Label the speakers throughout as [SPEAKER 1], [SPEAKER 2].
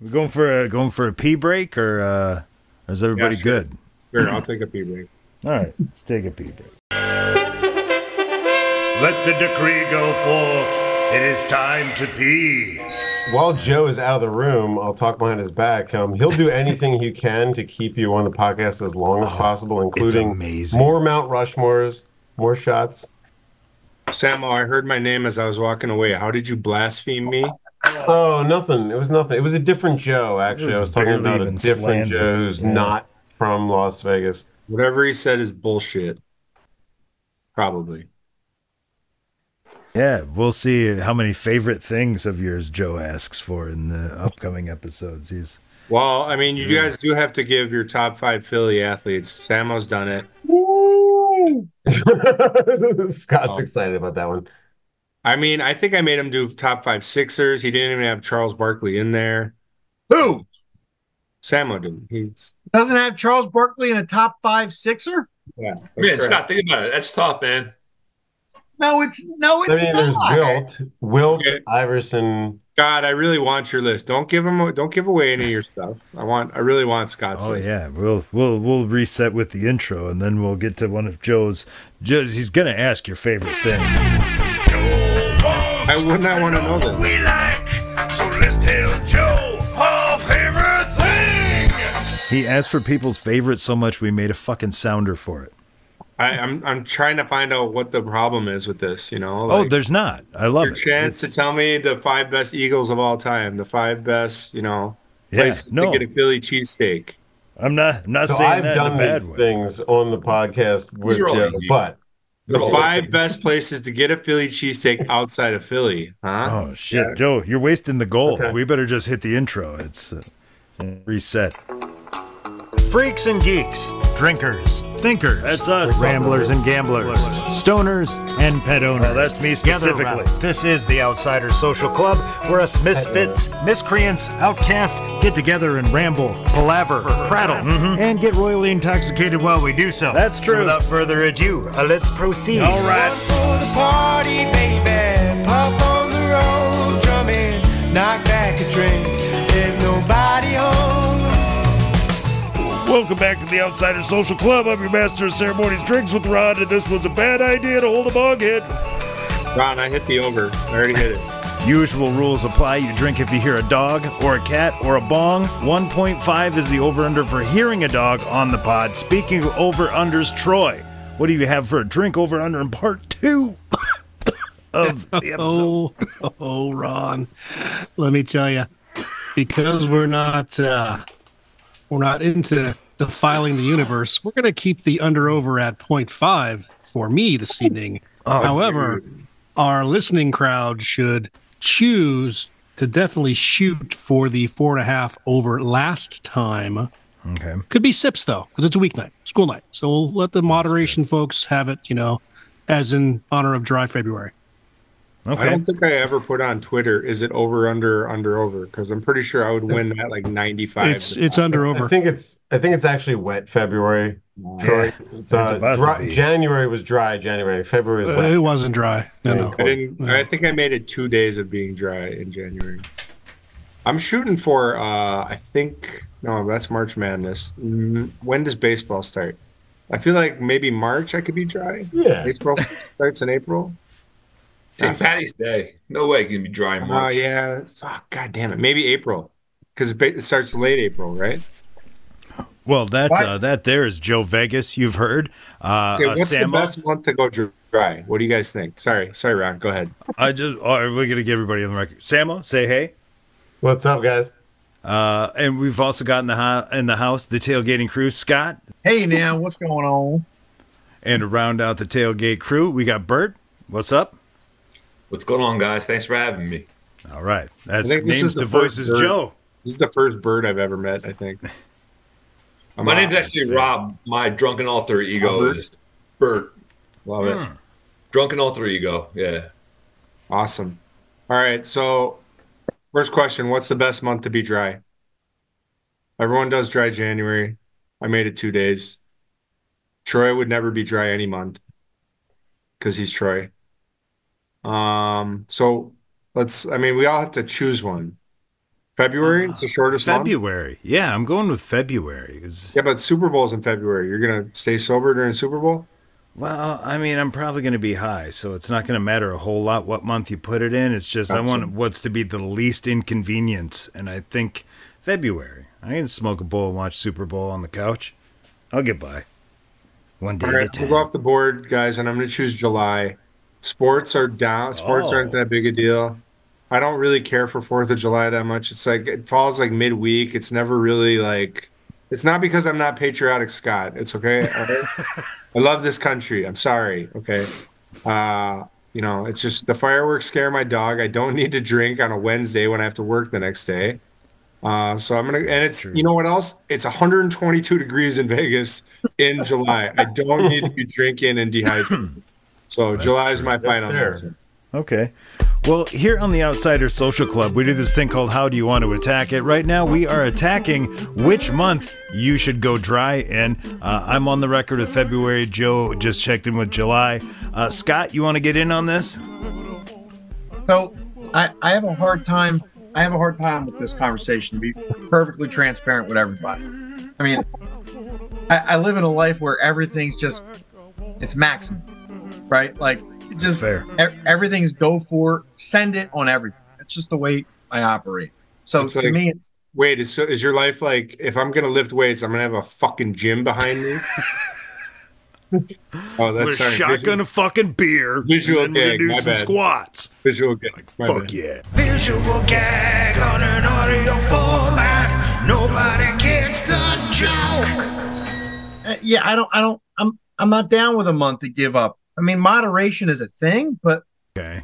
[SPEAKER 1] We going for a going for a pee break or uh, is everybody
[SPEAKER 2] Yeah, sure.
[SPEAKER 1] good?
[SPEAKER 2] Sure, I'll take a pee break.
[SPEAKER 1] All right, let's take a pee break. Let the decree go forth. It is time to pee.
[SPEAKER 3] While Joe is out of the room, I'll talk behind his back. Um, he'll do anything he can to keep you on the podcast as long as possible, including more Mount Rushmores, more shots.
[SPEAKER 2] Samo, I heard my name as I was walking away. How did you blaspheme me?
[SPEAKER 3] Oh, nothing. It was nothing. It was a different Joe, actually.
[SPEAKER 1] It
[SPEAKER 3] I
[SPEAKER 1] was
[SPEAKER 3] was talking about a different
[SPEAKER 1] slander.
[SPEAKER 3] Joe who's
[SPEAKER 1] Yeah.
[SPEAKER 3] not from Las Vegas.
[SPEAKER 2] Whatever he said is bullshit. Probably.
[SPEAKER 1] Yeah, we'll see how many favorite things of yours Joe asks for in the upcoming episodes. He's
[SPEAKER 2] Well, I mean, you guys do have to give your top five Philly athletes. Samo's done it.
[SPEAKER 3] Scott's
[SPEAKER 2] Oh.
[SPEAKER 3] excited about that one.
[SPEAKER 2] I mean, I think I made him do top five Sixers. He didn't even have Charles Barkley in there.
[SPEAKER 4] Who
[SPEAKER 2] Samo did. He's
[SPEAKER 4] doesn't have Charles Barkley in a top five Sixer?
[SPEAKER 2] yeah. that's
[SPEAKER 5] Man,
[SPEAKER 2] correct.
[SPEAKER 5] Scott, think about it. That's tough, man.
[SPEAKER 4] No, it's no,
[SPEAKER 3] I
[SPEAKER 4] it's
[SPEAKER 3] mean, there's
[SPEAKER 4] not.
[SPEAKER 3] Wilt, Wilt,
[SPEAKER 2] Okay.
[SPEAKER 3] Iverson.
[SPEAKER 2] God, I really want your list. Don't give him. Don't give away any of your stuff. I want. I really want Scott's
[SPEAKER 1] oh
[SPEAKER 2] list.
[SPEAKER 1] yeah, we'll we'll we'll reset with the intro and then we'll get to one of Joe's. Joe's he's gonna ask your favorite things.
[SPEAKER 2] I would not want to know this.
[SPEAKER 6] we like. So let's tell Joe our favorite thing.
[SPEAKER 1] He asked for people's favorites so much we made a fucking sounder for it.
[SPEAKER 2] I, I'm. I'm trying to find out what the problem is with this. You know.
[SPEAKER 1] oh, there's not. I love
[SPEAKER 2] your
[SPEAKER 1] it.
[SPEAKER 2] chance to tell me the five best Eagles of all time, the five best. You know.
[SPEAKER 1] yeah,
[SPEAKER 2] places
[SPEAKER 1] no,
[SPEAKER 2] to get a Philly cheesesteak.
[SPEAKER 1] I'm not. I'm not
[SPEAKER 3] So
[SPEAKER 1] saying
[SPEAKER 3] I've
[SPEAKER 1] that in
[SPEAKER 3] done
[SPEAKER 1] a bad
[SPEAKER 3] these
[SPEAKER 1] way.
[SPEAKER 3] things on the podcast with
[SPEAKER 5] These are all
[SPEAKER 3] Joe, but
[SPEAKER 2] The five best places to get a Philly cheesesteak outside of Philly, huh?
[SPEAKER 1] Oh shit, Joe, you're wasting the goal.
[SPEAKER 3] Okay.
[SPEAKER 1] We better just hit the intro. It's uh, reset. Freaks and geeks, drinkers, thinkers. That's us. Ramblers and gamblers, stoners and pet owners. Oh, that's me specifically. This is the Outsiders Social Club, where us misfits, miscreants, outcasts get together and ramble, palaver, prattle, and get royally intoxicated while we do so. That's true. without further ado, uh, let's proceed. All right.
[SPEAKER 7] for the party, baby. Pop on the road, drumming, knock back a drink.
[SPEAKER 1] Welcome back to the Outsider Social Club. I'm your master of ceremonies drinks with Ron, and this was a bad idea to hold a bog head.
[SPEAKER 2] Ron, I hit the over. I already hit it.
[SPEAKER 1] Usual rules apply. You drink if you hear a dog or a cat or a bong. 1.5 is the over under for hearing a dog on the pod. Speaking of over unders, Troy, what do you have for a drink over under in part two of the episode?
[SPEAKER 8] Oh, oh, Ron. Let me tell you, because we're not uh, we're not into defiling the universe, we're going to keep the under over at 0.5 for me this oh. evening. Oh, However, our listening crowd should choose to definitely shoot for the four and a half over last time.
[SPEAKER 1] Okay.
[SPEAKER 8] Could be sips though, because it's a weeknight, school night. So we'll let the moderation folks have it, you know, as in honor of dry February.
[SPEAKER 2] I don't think I ever put on Twitter. Is it over, under, under, over? Because I'm pretty sure I would win that like 95.
[SPEAKER 8] It's it's under over.
[SPEAKER 3] I
[SPEAKER 8] over.
[SPEAKER 3] think it's I think it's actually wet February. Troy. It's, uh,
[SPEAKER 1] about
[SPEAKER 3] dry. January was dry. January, February was
[SPEAKER 8] Uh, it wasn't dry. No, no.
[SPEAKER 2] I didn't. I think I made it two days of being dry in January. I'm shooting for. uh I think no, that's March Madness. Mm, When does baseball start? I feel like maybe March I could be dry.
[SPEAKER 3] Yeah.
[SPEAKER 2] Baseball starts in April.
[SPEAKER 5] St. Patty's Day. No way it can be dry in
[SPEAKER 2] Oh yeah. Fuck. God damn it. Maybe April, because it starts late April, right?
[SPEAKER 1] Well, that uh, that there is Joe Vegas. You've heard. Uh,
[SPEAKER 2] Okay,
[SPEAKER 1] uh,
[SPEAKER 2] what's the best month to go dry? What do you guys think? Sorry, sorry, Ron. Go ahead.
[SPEAKER 1] I just. Oh, we're gonna get everybody on the record. Samo, say hey.
[SPEAKER 3] What's up, guys?
[SPEAKER 1] Uh, and we've also got in the ho- in the house the tailgating crew, Scott,
[SPEAKER 4] Hey now, what's going on?
[SPEAKER 1] and to round out the tailgate crew, we got Bert. What's up?
[SPEAKER 5] What's going on, guys? Thanks for having me.
[SPEAKER 1] All right, that's
[SPEAKER 2] I think this
[SPEAKER 1] names
[SPEAKER 2] the
[SPEAKER 1] to
[SPEAKER 2] first
[SPEAKER 1] voices.
[SPEAKER 2] bird.
[SPEAKER 1] Joe.
[SPEAKER 2] This is the first bird I've ever met. I think.
[SPEAKER 5] My
[SPEAKER 2] out.
[SPEAKER 5] name's actually Rob. My drunken alter ego
[SPEAKER 2] Robert?
[SPEAKER 5] is Bert.
[SPEAKER 2] Love it.
[SPEAKER 1] Hmm.
[SPEAKER 5] Drunken alter ego. Yeah.
[SPEAKER 2] Awesome. All right. So, first question: What's the best month to be dry? Everyone does dry January. I made it two days. Troy would never be dry any month because he's Troy. Um. So let's. I mean, we all have to choose one. February. It's the shortest month.
[SPEAKER 1] February. Yeah, I'm going with February. 'cause-
[SPEAKER 2] Yeah, but Super Bowl's in February. You're gonna stay sober during Super Bowl.
[SPEAKER 1] Well, I mean, I'm probably going to be high, so it's not going to matter a whole lot what month you put it in. It's just I want what's to be the least inconvenience, and I think February. I can smoke a bowl and watch Super Bowl on the couch. I'll get by. One day
[SPEAKER 2] All
[SPEAKER 1] a
[SPEAKER 2] we'll go off the board, guys, and I'm gonna choose July. Sports are down. Sports
[SPEAKER 1] Oh.
[SPEAKER 2] aren't that big a deal. I don't really care for Fourth of July that much. It's like it falls like midweek. It's never really like. It's not because I'm not patriotic, Scott. It's okay. I love this country. I'm sorry. Okay. Uh, you know, it's just the fireworks scare my dog. I don't need to drink on a Wednesday when I have to work the next day. Uh, so I'm gonna, and it's you know what else? It's 122 degrees in Vegas in July. I don't need to be drinking and dehydrated. So July is my final answer.
[SPEAKER 1] Okay. Well, here on the Outsider Social Club, we do this thing called How Do You Want to Attack It? Right now, we are attacking which month you should go dry in. Uh, I'm on the record with February. Joe just checked in with July. Uh, Scott, you want to get in on this?
[SPEAKER 4] So I, I have a hard time. I have a hard time with this conversation to be perfectly transparent with everybody. I mean, I, I live in a life where everything's just it's maximum, right? Like just
[SPEAKER 1] fair.
[SPEAKER 4] e- everything's go for send it on everything. It's just the way I operate. So
[SPEAKER 2] It's
[SPEAKER 4] to
[SPEAKER 2] like-
[SPEAKER 4] me, it's
[SPEAKER 2] Wait, is, is your life like if I'm gonna lift weights, I'm gonna have a fucking gym behind me? oh,
[SPEAKER 1] With a
[SPEAKER 2] that's sorry.
[SPEAKER 1] shotgun
[SPEAKER 2] Visual,
[SPEAKER 1] of fucking beer.
[SPEAKER 2] Visual
[SPEAKER 1] and then we're
[SPEAKER 2] gag,
[SPEAKER 1] gonna do
[SPEAKER 2] my
[SPEAKER 1] some
[SPEAKER 2] bad.
[SPEAKER 1] squats.
[SPEAKER 2] visual gag. My
[SPEAKER 1] Fuck
[SPEAKER 2] bad.
[SPEAKER 1] yeah.
[SPEAKER 6] Visual gag on an audio format. Nobody gets the joke.
[SPEAKER 4] uh, yeah. I don't. I don't. I'm. I'm not down with a month to give up. I mean, moderation is a thing, but
[SPEAKER 1] Okay.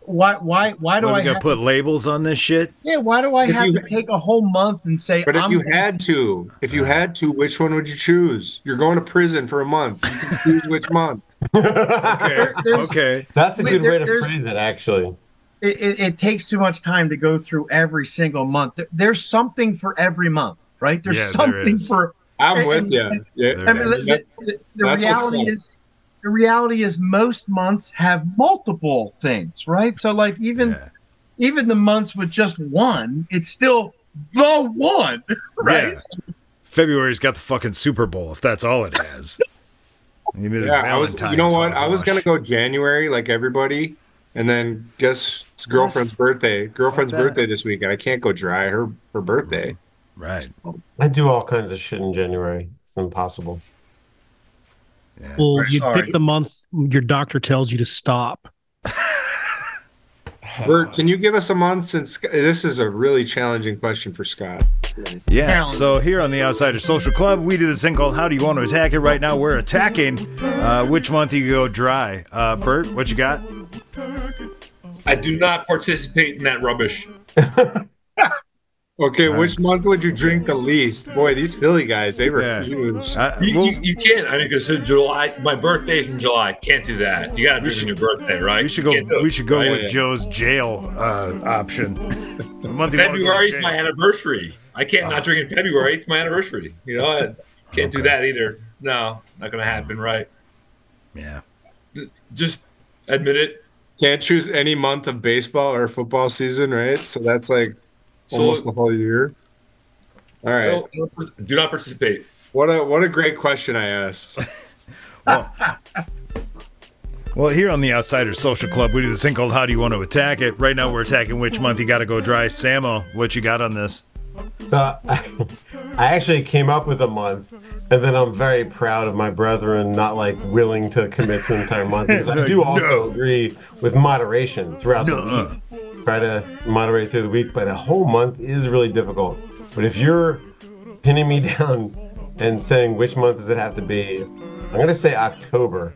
[SPEAKER 4] why? Why? Why do
[SPEAKER 1] What,
[SPEAKER 4] I
[SPEAKER 1] we got
[SPEAKER 4] have?
[SPEAKER 1] to put labels on this shit?
[SPEAKER 4] yeah. Why do I
[SPEAKER 2] If
[SPEAKER 4] have
[SPEAKER 2] you-
[SPEAKER 4] to take a whole month and say?
[SPEAKER 2] But if
[SPEAKER 4] I'm
[SPEAKER 2] you had to, if you had to, which one would you choose? You're going to prison for a month. You can choose which month.
[SPEAKER 1] Okay. okay.
[SPEAKER 3] That's a good
[SPEAKER 4] there-
[SPEAKER 3] way to phrase it, actually.
[SPEAKER 4] it, it, it takes too much time to go through every single month. There- There's something for every month, right? There's
[SPEAKER 1] Yeah,
[SPEAKER 4] something
[SPEAKER 1] is.
[SPEAKER 4] for.
[SPEAKER 2] I'm
[SPEAKER 4] And-
[SPEAKER 2] with
[SPEAKER 4] and-
[SPEAKER 2] you.
[SPEAKER 4] and-
[SPEAKER 2] Yeah.
[SPEAKER 1] There
[SPEAKER 4] I mean, the, the, the reality
[SPEAKER 2] fun.
[SPEAKER 4] is, the reality is, most months have multiple things, right? So, like even
[SPEAKER 1] Yeah.
[SPEAKER 4] even the months with just one, it's still the one, right?
[SPEAKER 1] Yeah. February's got the fucking Super Bowl, if that's all it has. Maybe there's
[SPEAKER 2] Yeah, I was. You know
[SPEAKER 1] Valentine's
[SPEAKER 2] what? I was gonna go January like everybody, and then guess it's girlfriend's birthday. Girlfriend's
[SPEAKER 1] that.
[SPEAKER 2] birthday this weekend. I can't go dry. Her her birthday.
[SPEAKER 1] Right.
[SPEAKER 3] I do all kinds of shit in January. It's impossible.
[SPEAKER 1] Yeah.
[SPEAKER 8] Well, you
[SPEAKER 4] sorry.
[SPEAKER 8] pick the month your doctor tells you to stop.
[SPEAKER 2] Bert, can you give us a month since this is a really challenging question for Scott?
[SPEAKER 1] Yeah. So here on the Outsider Social Club, we do this thing called How Do You Want to Attack It? Right now, we're attacking uh, which month you go dry. Uh, Bert, what you got?
[SPEAKER 5] I do not participate in that rubbish.
[SPEAKER 2] Okay, which month would you drink the least? Boy, these Philly guys, they
[SPEAKER 1] Yeah.
[SPEAKER 2] refuse.
[SPEAKER 1] Uh,
[SPEAKER 5] You,
[SPEAKER 1] well,
[SPEAKER 5] you, you can't. I mean, because July, my birthday's in July. Can't do that. You got to do it on your birthday, right?
[SPEAKER 1] we should go.
[SPEAKER 5] can't do it,
[SPEAKER 1] We should go
[SPEAKER 5] right?
[SPEAKER 1] with
[SPEAKER 2] yeah.
[SPEAKER 1] Joe's jail uh, option. February month you wanna go to
[SPEAKER 5] February's
[SPEAKER 1] jail.
[SPEAKER 5] my anniversary. I can't not drink in February. It's my anniversary. You know, I can't do that either. No, not gonna happen. Right?
[SPEAKER 1] Yeah.
[SPEAKER 5] Just admit it.
[SPEAKER 2] Can't choose any month of baseball or football season, right? So that's like
[SPEAKER 5] So-
[SPEAKER 2] almost the whole year. All right.
[SPEAKER 5] Don't- don't- participate.
[SPEAKER 2] What a what a great question I asked.
[SPEAKER 1] Well, here on the Outsider Social Club, we do this thing called How Do You Want to Attack It? Right now, we're attacking which month you got to go dry. Samo, what you got on this?
[SPEAKER 3] So I, I actually came up with a month, and then I'm very proud of my brethren not like willing to commit to an entire month because I do also
[SPEAKER 1] No.
[SPEAKER 3] agree with moderation throughout
[SPEAKER 1] Nuh-uh.
[SPEAKER 3] the week. Try to moderate through the week, but a whole month is really difficult. But if you're pinning me down and saying which month does it have to be, I'm gonna say October.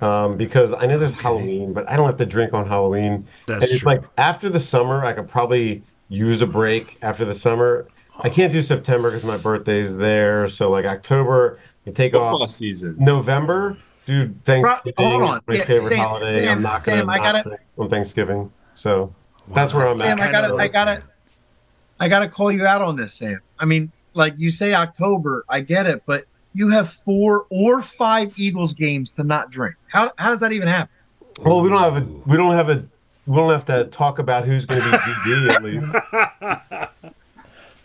[SPEAKER 3] Um, because I know there's Halloween, but I don't have to drink on Halloween.
[SPEAKER 1] That's
[SPEAKER 3] and it's
[SPEAKER 1] true.
[SPEAKER 3] like after the summer, I could probably use a break after the summer. I can't do September because my birthday's there. So like October, you take
[SPEAKER 2] Football
[SPEAKER 3] off.
[SPEAKER 2] season.
[SPEAKER 3] November, dude, Thanksgiving,
[SPEAKER 4] hold on.
[SPEAKER 3] my
[SPEAKER 4] Yeah,
[SPEAKER 3] favorite
[SPEAKER 4] Sam-
[SPEAKER 3] holiday.
[SPEAKER 4] Sam-
[SPEAKER 3] I'm not
[SPEAKER 4] Sam,
[SPEAKER 3] gonna
[SPEAKER 4] I
[SPEAKER 3] not
[SPEAKER 4] gotta-
[SPEAKER 3] on Thanksgiving. So that's where I'm at.
[SPEAKER 4] Sam,
[SPEAKER 3] at.
[SPEAKER 4] I gotta, I gotta. I gotta call you out on this, Sam. I mean, like you say October, I get it, but you have four or five Eagles games to not drink. How how does that even happen?
[SPEAKER 3] Well, we don't have a we don't have a we don't have to talk about who's going to be DD at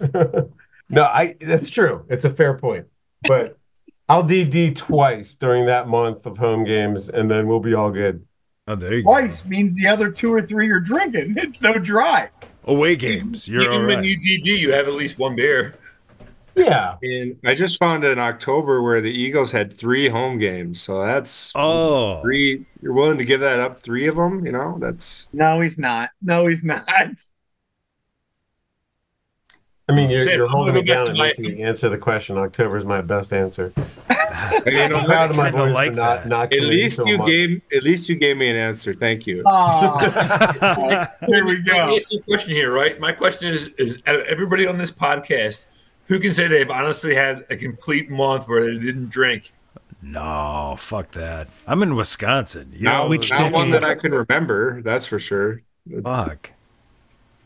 [SPEAKER 3] least. no, I that's true. It's a fair point, but I'll DD twice during that month of home games, and then we'll be all good.
[SPEAKER 1] Oh, there you
[SPEAKER 4] Twice means the other two or three are drinking. It's no dry.
[SPEAKER 1] Away games. You're
[SPEAKER 5] Even
[SPEAKER 1] all
[SPEAKER 5] when you DD, you have at least one beer.
[SPEAKER 3] Yeah,
[SPEAKER 2] And I just found in October where the Eagles had three home games, so that's
[SPEAKER 1] Oh,
[SPEAKER 2] three. You're willing to give that up? Three of them? You know, that's
[SPEAKER 4] No, he's not. No, he's not.
[SPEAKER 3] I mean oh, you're,
[SPEAKER 5] Sam,
[SPEAKER 3] you're
[SPEAKER 5] I'm
[SPEAKER 3] holding
[SPEAKER 5] gonna
[SPEAKER 3] me down and
[SPEAKER 5] my-
[SPEAKER 3] making me answer the question. October is my best answer.
[SPEAKER 2] I mean,
[SPEAKER 3] I'm proud of my
[SPEAKER 1] kinda
[SPEAKER 3] boys
[SPEAKER 1] like
[SPEAKER 3] for not
[SPEAKER 1] that.
[SPEAKER 3] not
[SPEAKER 2] At least
[SPEAKER 3] to
[SPEAKER 2] you
[SPEAKER 3] month.
[SPEAKER 2] gave. At least you gave me an answer. Thank you.
[SPEAKER 4] Oh, here we
[SPEAKER 5] Let me
[SPEAKER 4] go.
[SPEAKER 5] ask you a question here, right? My question is: is out of everybody on this podcast, who can say they've honestly had a complete month where they didn't drink?
[SPEAKER 1] no, fuck that. I'm in Wisconsin. You
[SPEAKER 2] now,
[SPEAKER 1] know,
[SPEAKER 8] which
[SPEAKER 2] now one that I can remember. That's for sure.
[SPEAKER 1] fuck.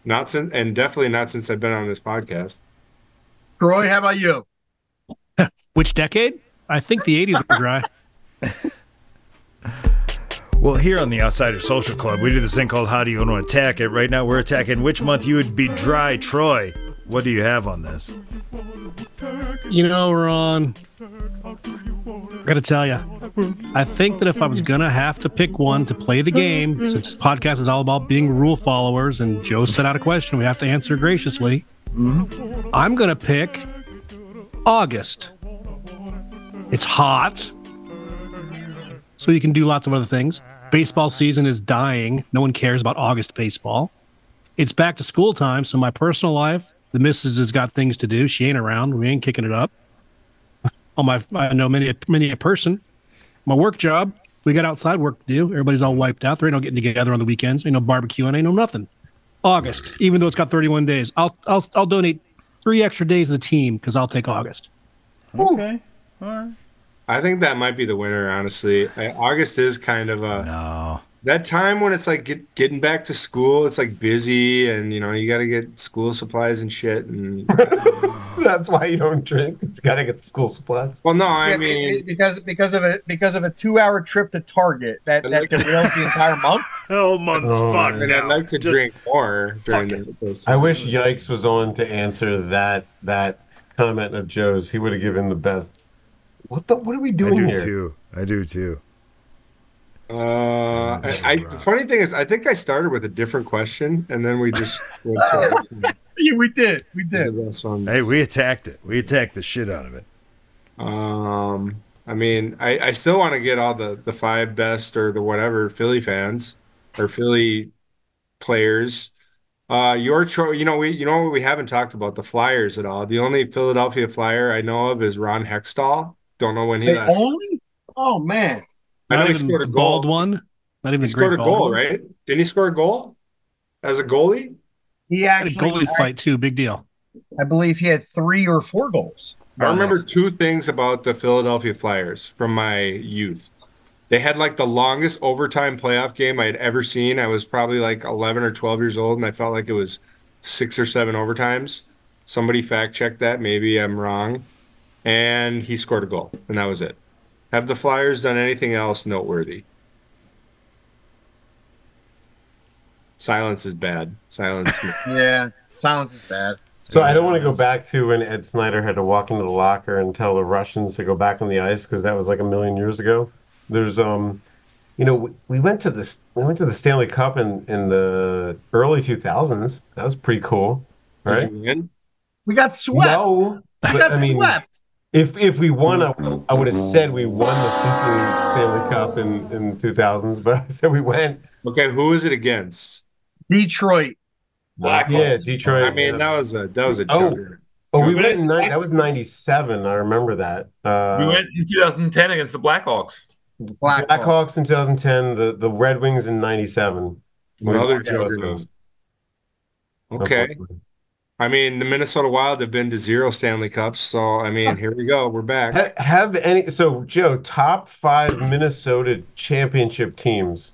[SPEAKER 2] Not since, and definitely not since I've been on this podcast.
[SPEAKER 4] Troy, how about you?
[SPEAKER 8] Which decade? I think the 80s were dry.
[SPEAKER 1] Well, here on the Outsider Social Club, we do this thing called How Do You Want to Attack It? Right now, we're attacking which month you would be dry. Troy, what do you have on this?
[SPEAKER 8] You know, Ron, I gotta tell you, I think that if I was gonna have to pick one to play the game, since this podcast is all about being rule followers, and Joe set out a question, we have to answer graciously. I'm gonna pick August. It's hot, so you can do lots of other things. Baseball season is dying. No one cares about August baseball. It's back to school time, so my personal life, the missus has got things to do. She ain't around. We ain't kicking it up. On oh, my, I know many, many a person. My work job, we got outside work to do. Everybody's all wiped out. There ain't no getting together on the weekends. Ain't no barbecuing. Ain't no nothing. August, even though it's got 31 days, I'll, I'll, I'll donate three extra days to the team because I'll take August.
[SPEAKER 1] Okay. All right.
[SPEAKER 2] I think that might be the winner. Honestly, I, August is kind of a
[SPEAKER 1] No.
[SPEAKER 2] That time when it's like get, getting back to school. It's like busy, and you know you got to get school supplies and shit. And
[SPEAKER 3] That's why you don't drink. It's got to get the school supplies.
[SPEAKER 2] well, no, I
[SPEAKER 4] Yeah,
[SPEAKER 2] mean,
[SPEAKER 4] be- because because of a because of a two hour trip to Target that that derailed the entire month.
[SPEAKER 1] Hell months.
[SPEAKER 3] Oh,
[SPEAKER 1] fuck.
[SPEAKER 2] and I'd like to
[SPEAKER 1] Just-
[SPEAKER 2] drink more during the, those
[SPEAKER 3] I wish Yikes was on to answer that that comment of Joe's. He would have given the best. What the? What are we doing
[SPEAKER 1] I
[SPEAKER 3] doing
[SPEAKER 1] do
[SPEAKER 3] here?
[SPEAKER 1] too. I do too.
[SPEAKER 2] Uh, I, I funny thing is, I think I started with a different question, and then we just went to
[SPEAKER 4] Yeah, we did, we
[SPEAKER 2] the
[SPEAKER 4] did.
[SPEAKER 2] best one.
[SPEAKER 1] Hey, we attacked it. We attacked the shit out of it.
[SPEAKER 2] Um, I mean, I, I still want to get all the the five best or the whatever Philly fans or Philly players. Uh, your choice. You know, we you know we haven't talked about the Flyers at all. The only Philadelphia Flyer I know of is Ron Hextall. Don't know when he
[SPEAKER 4] They
[SPEAKER 2] left.
[SPEAKER 4] only? Oh man.
[SPEAKER 2] I know
[SPEAKER 8] Not
[SPEAKER 2] he
[SPEAKER 8] even
[SPEAKER 2] scored a
[SPEAKER 8] the
[SPEAKER 2] goal.
[SPEAKER 8] bald one. Not even
[SPEAKER 2] He
[SPEAKER 8] the great
[SPEAKER 2] scored a
[SPEAKER 8] bald
[SPEAKER 2] goal,
[SPEAKER 8] one.
[SPEAKER 2] right? Didn't he score a goal as a goalie?
[SPEAKER 4] He
[SPEAKER 8] Had a
[SPEAKER 4] actually
[SPEAKER 8] goalie fight too. Big deal.
[SPEAKER 4] I believe he had three or four goals.
[SPEAKER 2] I remember two things about the Philadelphia Flyers from my youth. They had like the longest overtime playoff game I had ever seen. I was probably like 11 or 12 years old, and I felt like it was six or seven overtimes. Somebody fact check that. Maybe I'm wrong. And he scored a goal, and that was it. Have the Flyers done anything else noteworthy? Silence is bad. Silence.
[SPEAKER 4] Yeah, silence is bad.
[SPEAKER 3] So I don't want to go back to when Ed Snider had to walk into the locker and tell the Russians to go back on the ice because that was like a million years ago. There's um, you know, we, we went to this we went to the Stanley Cup in in the early 2000s. That was pretty cool, right?
[SPEAKER 4] We got swept.
[SPEAKER 3] No,
[SPEAKER 4] we got
[SPEAKER 3] I mean,
[SPEAKER 4] swept.
[SPEAKER 3] If if we won, I, I would have said we won the Stanley Cup in in 2000s, but I said we went.
[SPEAKER 2] Okay, who is it against?
[SPEAKER 4] Detroit.
[SPEAKER 5] Blackhawks.
[SPEAKER 3] Yeah, Detroit.
[SPEAKER 2] I mean,
[SPEAKER 3] yeah.
[SPEAKER 2] that was a that was a
[SPEAKER 3] Oh.
[SPEAKER 2] joker.
[SPEAKER 3] Oh, we
[SPEAKER 5] We
[SPEAKER 3] went.
[SPEAKER 5] went-
[SPEAKER 3] In, that was '97. I remember that. Uh,
[SPEAKER 5] we went in 2010 against the Blackhawks.
[SPEAKER 4] Blackhawks.
[SPEAKER 3] Blackhawks in 2010. The the Red Wings in '97.
[SPEAKER 2] Another
[SPEAKER 3] We-
[SPEAKER 2] joker. Okay. I mean, the Minnesota Wild have been to zero Stanley Cups, so I mean, here we go. We're back.
[SPEAKER 3] Ha- Have any? So Joe, top five Minnesota championship teams,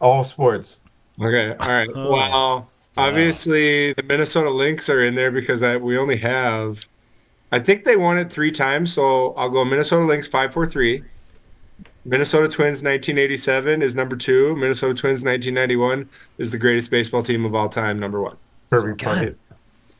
[SPEAKER 3] all sports.
[SPEAKER 2] Okay, all right.
[SPEAKER 1] Oh.
[SPEAKER 2] Well, obviously the Minnesota Lynx are in there because I we only have, I think they won it three times, so I'll go Minnesota Lynx five four three. Minnesota Twins 1987 is number two. Minnesota Twins 1991 is the greatest baseball team of all time, number one.
[SPEAKER 3] Kirby
[SPEAKER 1] God.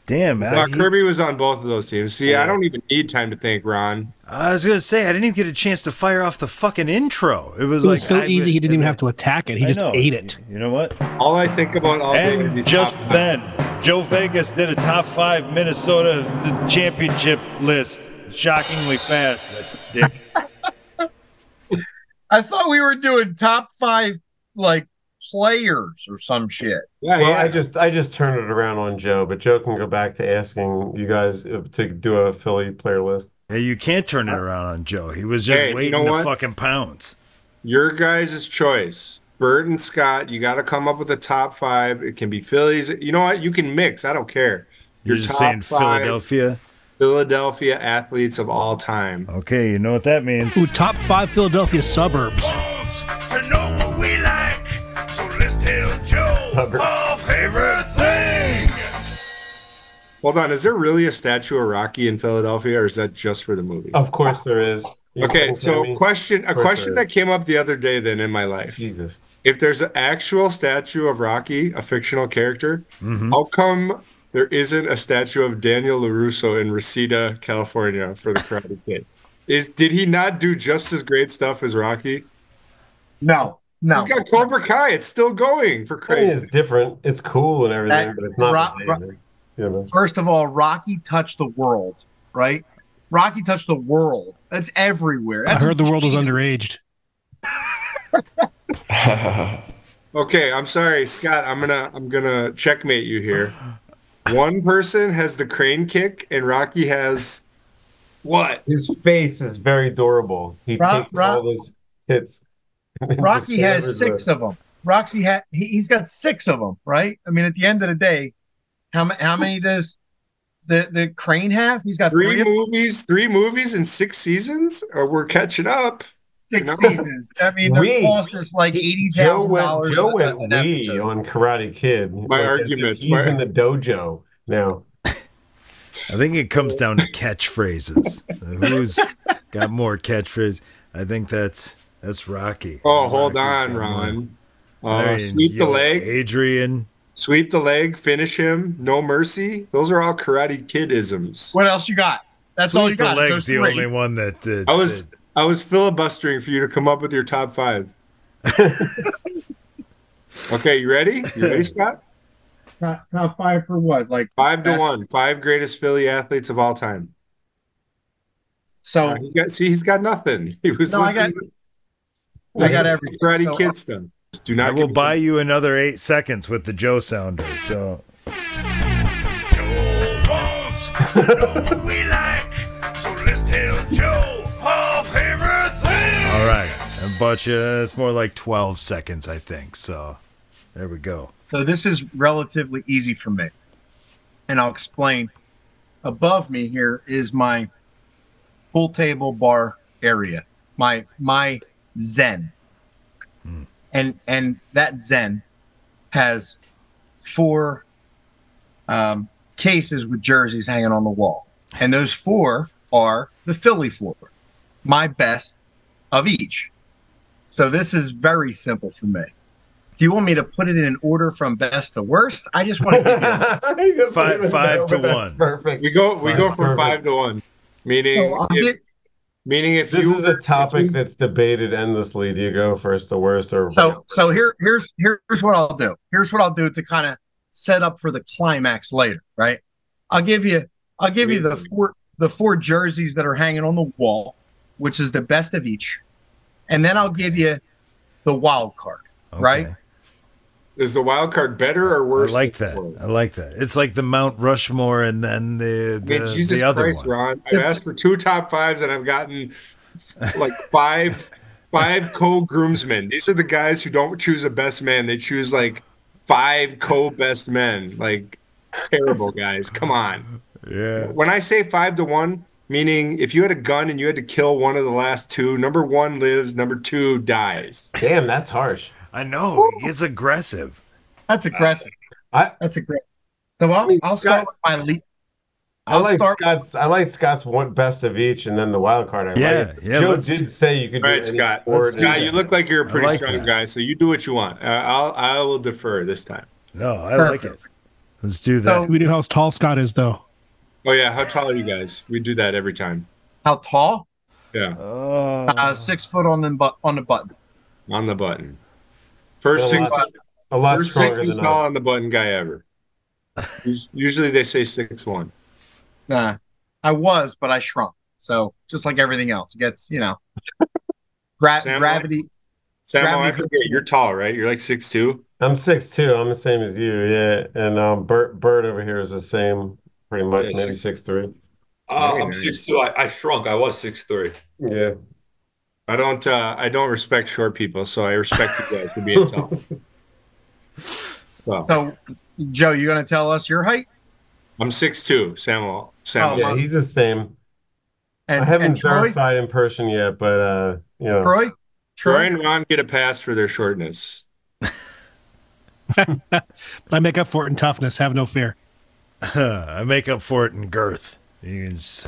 [SPEAKER 3] Puckett.
[SPEAKER 1] Damn, man.
[SPEAKER 2] Well,
[SPEAKER 1] he-
[SPEAKER 2] Kirby was on both of those teams. See, I don't even need time to think, Ron.
[SPEAKER 1] I was gonna say I didn't even get a chance to fire off the fucking intro. It was
[SPEAKER 8] It
[SPEAKER 1] like
[SPEAKER 8] so
[SPEAKER 1] I-
[SPEAKER 8] easy he didn't even have to attack it. He
[SPEAKER 1] I
[SPEAKER 8] just
[SPEAKER 1] know.
[SPEAKER 8] ate it.
[SPEAKER 1] You know what?
[SPEAKER 2] All I think about all day are
[SPEAKER 1] And
[SPEAKER 2] these
[SPEAKER 1] just
[SPEAKER 2] top
[SPEAKER 1] then,
[SPEAKER 2] fives.
[SPEAKER 1] Joe Vegas did a top five Minnesota championship list, shockingly fast. Dick.
[SPEAKER 4] I thought we were doing top five like players or some shit.
[SPEAKER 2] Yeah,
[SPEAKER 3] Well,
[SPEAKER 2] yeah.
[SPEAKER 3] I just I just turned it around on Joe, but Joe can go back to asking you guys to do a Philly player list.
[SPEAKER 1] Hey, you can't turn it around on Joe. He was just
[SPEAKER 2] Hey, you
[SPEAKER 1] waiting
[SPEAKER 2] know
[SPEAKER 1] to
[SPEAKER 2] what?
[SPEAKER 1] fucking pounce.
[SPEAKER 2] Your guys' choice. Bert and Scott, you got to come up with a top five. It can be Phillies. You know what? You can mix. I don't care.
[SPEAKER 1] You're
[SPEAKER 2] Your
[SPEAKER 1] just
[SPEAKER 2] top
[SPEAKER 1] saying
[SPEAKER 2] five
[SPEAKER 1] Philadelphia.
[SPEAKER 2] Philadelphia athletes of all time.
[SPEAKER 1] Okay, you know what that means.
[SPEAKER 8] Ooh, top five Philadelphia suburbs.
[SPEAKER 6] Joe
[SPEAKER 3] Tucker.
[SPEAKER 6] our favorite thing.
[SPEAKER 2] Hold on. Is there really a statue of Rocky in Philadelphia, or is that just for the movie?
[SPEAKER 3] Of course there is. You
[SPEAKER 2] Okay, so
[SPEAKER 3] Sammy?
[SPEAKER 2] question a question that came up the other day then in my life.
[SPEAKER 3] Jesus.
[SPEAKER 2] If there's an actual statue of Rocky, a fictional character,
[SPEAKER 1] Mm-hmm.
[SPEAKER 2] how come there isn't a statue of Daniel LaRusso in Reseda, California for the Karate Kid? Is did he not do just as great stuff as Rocky?
[SPEAKER 4] No, no.
[SPEAKER 2] He's got Cobra Kai. It's still going for
[SPEAKER 3] I mean, it's different. It's cool and everything,
[SPEAKER 4] That-
[SPEAKER 3] but it's not
[SPEAKER 4] Ro-
[SPEAKER 3] the
[SPEAKER 4] Ro-
[SPEAKER 3] You know.
[SPEAKER 4] First of all, Rocky touched the world, right? Rocky touched the world. That's everywhere.
[SPEAKER 8] I
[SPEAKER 4] That's
[SPEAKER 8] heard the world was
[SPEAKER 4] cheating.
[SPEAKER 8] underaged.
[SPEAKER 2] Okay, I'm sorry, Scott. I'm gonna I'm gonna checkmate you here. One person has the crane kick, and Rocky has what?
[SPEAKER 3] His face is very durable. He
[SPEAKER 4] Ro-
[SPEAKER 3] takes
[SPEAKER 4] Ro-
[SPEAKER 3] all those hits. And just
[SPEAKER 4] Rocky has
[SPEAKER 3] delivers
[SPEAKER 4] six of them. Roxy had he, he's got six of them, right? I mean, at the end of the day, how ma- how many does the the crane have? He's got three,
[SPEAKER 2] Three
[SPEAKER 4] of them,
[SPEAKER 2] movies, three movies in six seasons, or we're catching up.
[SPEAKER 4] six
[SPEAKER 2] you know?
[SPEAKER 4] seasons. I mean, they're
[SPEAKER 3] We-
[SPEAKER 4] cost us like eighty
[SPEAKER 3] Joe
[SPEAKER 4] thousand
[SPEAKER 3] went,
[SPEAKER 4] dollars
[SPEAKER 3] Joe went
[SPEAKER 4] an
[SPEAKER 3] we on Karate Kid.
[SPEAKER 2] My
[SPEAKER 3] Like,
[SPEAKER 2] argument,
[SPEAKER 3] He's
[SPEAKER 2] my-
[SPEAKER 3] in the dojo now.
[SPEAKER 1] I think it comes down to catchphrases. Uh, who's got more catchphrases? I think that's that's Rocky.
[SPEAKER 2] Oh, hold
[SPEAKER 1] Rocky's
[SPEAKER 2] on. Ron.
[SPEAKER 1] I
[SPEAKER 2] Uh,
[SPEAKER 1] mean,
[SPEAKER 2] sweep the leg,
[SPEAKER 1] Adrian.
[SPEAKER 2] sweep the leg, finish him, no mercy. Those are all Karate Kid isms.
[SPEAKER 4] What else you got? That's all you
[SPEAKER 1] Sweep the
[SPEAKER 4] got.
[SPEAKER 1] leg's
[SPEAKER 4] Those
[SPEAKER 1] the only one that. that
[SPEAKER 2] I was
[SPEAKER 1] that-
[SPEAKER 2] I was filibustering for you to come up with your top five. okay, you ready? You ready, Scott?
[SPEAKER 4] top, top five for what? Like
[SPEAKER 2] Five to one. Five greatest Philly athletes of all time.
[SPEAKER 4] so.
[SPEAKER 2] Uh, he got, see, he's got nothing. He was
[SPEAKER 4] No, I got-
[SPEAKER 2] listening-
[SPEAKER 4] I got
[SPEAKER 2] listening to
[SPEAKER 4] everything.
[SPEAKER 2] Karate
[SPEAKER 4] So, uh,
[SPEAKER 2] Kid stuff. Do
[SPEAKER 1] I will
[SPEAKER 2] give
[SPEAKER 1] buy you another eight seconds with the Joe sounder. So
[SPEAKER 6] Joe wants to what we like, so let's tell Joe our favorite thing.
[SPEAKER 1] all right, I bought you. It's more like twelve seconds, I think. So there we go.
[SPEAKER 4] So this is relatively easy for me. And I'll explain. Above me here is my pool table bar area. My my zen. And and that zen has four um, cases with jerseys hanging on the wall. And those four are the Philly four. My best of each. So this is very simple for me. Do you want me to put it in order from best to worst? I just want to give you.
[SPEAKER 1] Five- five to one.
[SPEAKER 3] Perfect.
[SPEAKER 2] We go we go from
[SPEAKER 3] Perfect.
[SPEAKER 2] five to one. Meaning
[SPEAKER 4] So I'll
[SPEAKER 2] if,
[SPEAKER 4] get-
[SPEAKER 2] meaning if
[SPEAKER 3] This
[SPEAKER 2] you
[SPEAKER 3] is a topic
[SPEAKER 2] you-
[SPEAKER 3] that's debated endlessly. Do you go first to worst or
[SPEAKER 4] so so here here's here's what I'll do. Here's what I'll do to kind of set up for the climax later, right? I'll give you I'll give you the four the four jerseys that are hanging on the wall, which is the best of each, and then I'll give you the wild card, right?
[SPEAKER 1] Okay.
[SPEAKER 2] is the wild card better or worse?
[SPEAKER 1] I
[SPEAKER 2] like
[SPEAKER 1] that. I like that. It's like the Mount Rushmore and then the
[SPEAKER 2] I mean,
[SPEAKER 1] the,
[SPEAKER 2] Jesus
[SPEAKER 1] the other
[SPEAKER 2] Christ,
[SPEAKER 1] one.
[SPEAKER 2] Ron! I've
[SPEAKER 4] It's-
[SPEAKER 2] asked for two top fives and I've gotten like five five co-groomsmen. These are the guys who don't choose a best man; they choose like five co-best men. Like terrible guys. Come on.
[SPEAKER 1] Yeah.
[SPEAKER 2] When I say five to one, meaning if you had a gun and you had to kill one of the last two, number one lives, number two dies.
[SPEAKER 3] Damn, that's harsh.
[SPEAKER 1] I know. He's aggressive.
[SPEAKER 4] That's aggressive.
[SPEAKER 3] I
[SPEAKER 4] That's aggressive. So I'll,
[SPEAKER 3] mean,
[SPEAKER 4] I'll
[SPEAKER 3] Scott-
[SPEAKER 4] start with my least.
[SPEAKER 3] I
[SPEAKER 4] I'll
[SPEAKER 3] like
[SPEAKER 4] start-
[SPEAKER 3] Scott's. I like Scott's one best of each, and then the wild card. I
[SPEAKER 1] Yeah,
[SPEAKER 3] like.
[SPEAKER 1] yeah,
[SPEAKER 3] Joe did
[SPEAKER 1] do-
[SPEAKER 3] say you could
[SPEAKER 2] All
[SPEAKER 3] do
[SPEAKER 2] right, Scott.
[SPEAKER 3] sport.
[SPEAKER 2] Scott, you look like you're a pretty
[SPEAKER 1] like
[SPEAKER 2] strong
[SPEAKER 1] that.
[SPEAKER 2] guy, so you do what you want. Uh, I'll I will defer this time.
[SPEAKER 1] No, I like it. Let's do that.
[SPEAKER 8] We knew how tall Scott is, though.
[SPEAKER 2] Oh yeah, how tall are you guys? We do that every time.
[SPEAKER 4] How tall?
[SPEAKER 2] Yeah,
[SPEAKER 1] oh,
[SPEAKER 4] Uh, six foot on the but on the button.
[SPEAKER 2] on the button. First
[SPEAKER 3] A
[SPEAKER 2] six,
[SPEAKER 3] lot, a lot
[SPEAKER 2] first six
[SPEAKER 3] stronger
[SPEAKER 2] feet
[SPEAKER 3] than
[SPEAKER 2] tall on the button guy ever. Usually they say six one.
[SPEAKER 4] Nah, I was, but I shrunk. So just like everything else, it gets you know, gra-
[SPEAKER 2] Sam,
[SPEAKER 4] gravity.
[SPEAKER 2] Sam, I forget you're tall, right? You're like six two.
[SPEAKER 3] I'm six two. I'm the same as you. Yeah, and um, Bert Bert over here is the same, pretty much,
[SPEAKER 5] Yeah,
[SPEAKER 3] maybe
[SPEAKER 5] six-
[SPEAKER 3] six three.
[SPEAKER 5] Uh, I'm six two. I, I shrunk. I was six three.
[SPEAKER 3] Yeah.
[SPEAKER 2] I don't uh, I don't respect short people, so I respect you guys for being tall. So
[SPEAKER 4] So, Joe, you gonna tell us your height?
[SPEAKER 2] I'm six two, Samuel. Samuel.
[SPEAKER 3] Yeah, he's the same.
[SPEAKER 4] And,
[SPEAKER 3] I haven't
[SPEAKER 4] and Troy,
[SPEAKER 3] verified in person yet, but uh, you know,
[SPEAKER 4] Troy,
[SPEAKER 2] Troy and Ron get a pass for their shortness.
[SPEAKER 8] But I make up for it in toughness. Have no fear.
[SPEAKER 1] I make up for it in girth. You can s-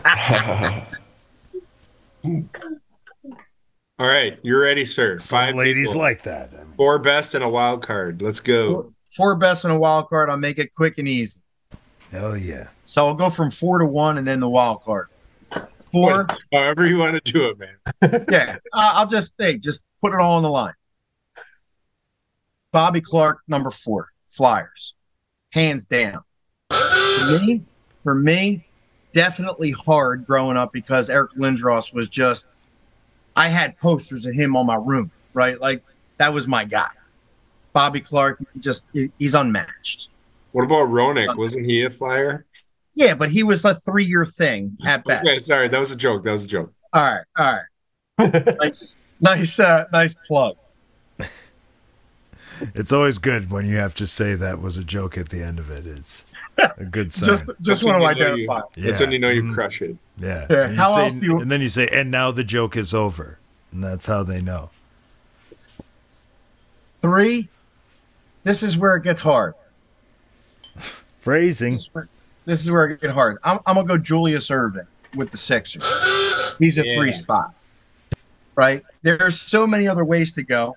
[SPEAKER 2] All right, you're ready, sir.
[SPEAKER 1] some
[SPEAKER 2] Five
[SPEAKER 1] ladies
[SPEAKER 2] people.
[SPEAKER 1] like that.
[SPEAKER 2] four best and a wild card. Let's go.
[SPEAKER 4] four best and a wild card. I'll make it quick and easy.
[SPEAKER 1] Hell yeah.
[SPEAKER 4] So I'll go from four to one, and then the wild card. Four,
[SPEAKER 2] However you want to do it, man.
[SPEAKER 4] yeah. Uh, I'll just hey, just put it all on the line. Bobby Clarke, number four, Flyers, hands down. For me, for me, definitely hard growing up because Eric Lindros was just. I had posters of him on my room, right? Like that was my guy. Bobby Clarke, just he's unmatched.
[SPEAKER 2] What about Roenick? Wasn't he a flyer?
[SPEAKER 4] Yeah, but he was a three-year thing at best.
[SPEAKER 2] Okay, sorry, that was a joke. That was a joke.
[SPEAKER 4] All right, all right. nice, nice, uh, nice plug.
[SPEAKER 1] It's always good when you have to say that was a joke at the end of it. It's a good sign.
[SPEAKER 4] Just, just want to
[SPEAKER 2] when you know you-
[SPEAKER 4] identify.
[SPEAKER 2] That's
[SPEAKER 1] Yeah.
[SPEAKER 2] when you know you crush it. Mm-hmm.
[SPEAKER 1] yeah.
[SPEAKER 4] Yeah,
[SPEAKER 1] And,
[SPEAKER 4] how
[SPEAKER 1] say-
[SPEAKER 4] else do you-
[SPEAKER 1] and then you say, and now the joke is over. And that's how they know.
[SPEAKER 4] Three. This is where it gets hard.
[SPEAKER 1] Phrasing.
[SPEAKER 4] This is where, this is where it gets hard. I'm, I'm gonna go Julius Erving with the Sixers. He's a three spot. Right. There's so many other ways to go,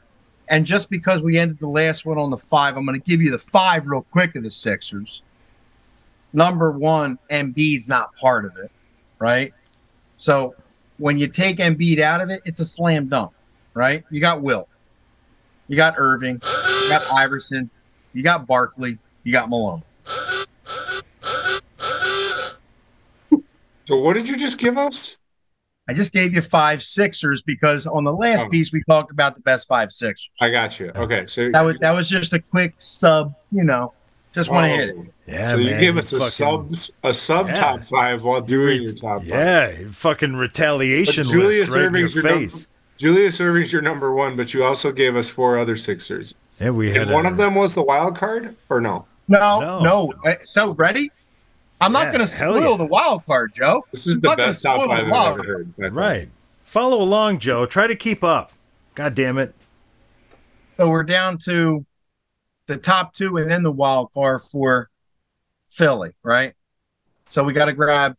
[SPEAKER 4] and just because we ended the last one on the five, I'm gonna give you the five real quick of the Sixers. Number one, Embiid's not part of it, right? So when you take Embiid out of it, it's a slam dunk, right? You got Will, you got Erving, you got Iverson, you got Barkley, you got Malone.
[SPEAKER 2] So what did you just give us?
[SPEAKER 4] I just gave you five Sixers because on the last
[SPEAKER 2] Oh.
[SPEAKER 4] piece we talked about the best five Sixers.
[SPEAKER 2] I got you. Okay, so
[SPEAKER 4] That was that was just a quick sub, you know. Just want to hit it.
[SPEAKER 2] Oh,
[SPEAKER 1] Yeah,
[SPEAKER 2] so you
[SPEAKER 1] man.
[SPEAKER 2] gave us a
[SPEAKER 1] fucking-
[SPEAKER 2] sub a sub
[SPEAKER 1] Yeah.
[SPEAKER 2] top five while doing your top five.
[SPEAKER 1] Yeah, fucking retaliation
[SPEAKER 2] But Julius
[SPEAKER 1] list right
[SPEAKER 2] Irving's
[SPEAKER 1] in
[SPEAKER 2] your
[SPEAKER 1] your
[SPEAKER 2] num-
[SPEAKER 1] face.
[SPEAKER 2] Julius Erving's your number one, but you also gave us four other Sixers.
[SPEAKER 1] Yeah, we had
[SPEAKER 2] And one
[SPEAKER 1] a-
[SPEAKER 2] of them was the wild card, or no?
[SPEAKER 4] No,
[SPEAKER 1] No.
[SPEAKER 4] no. Uh, So ready? I'm
[SPEAKER 1] Yeah,
[SPEAKER 4] not going to spoil
[SPEAKER 1] yeah.
[SPEAKER 4] the wild card, Joe.
[SPEAKER 2] This is
[SPEAKER 4] I'm
[SPEAKER 2] the
[SPEAKER 4] not gonna
[SPEAKER 2] best top
[SPEAKER 4] spoil
[SPEAKER 2] five I've
[SPEAKER 4] wild
[SPEAKER 2] ever heard. by far.
[SPEAKER 1] Right. Follow along, Joe. Try to keep up. God damn it.
[SPEAKER 4] So we're down to the top two and then the wild card for Philly, right? So we got to grab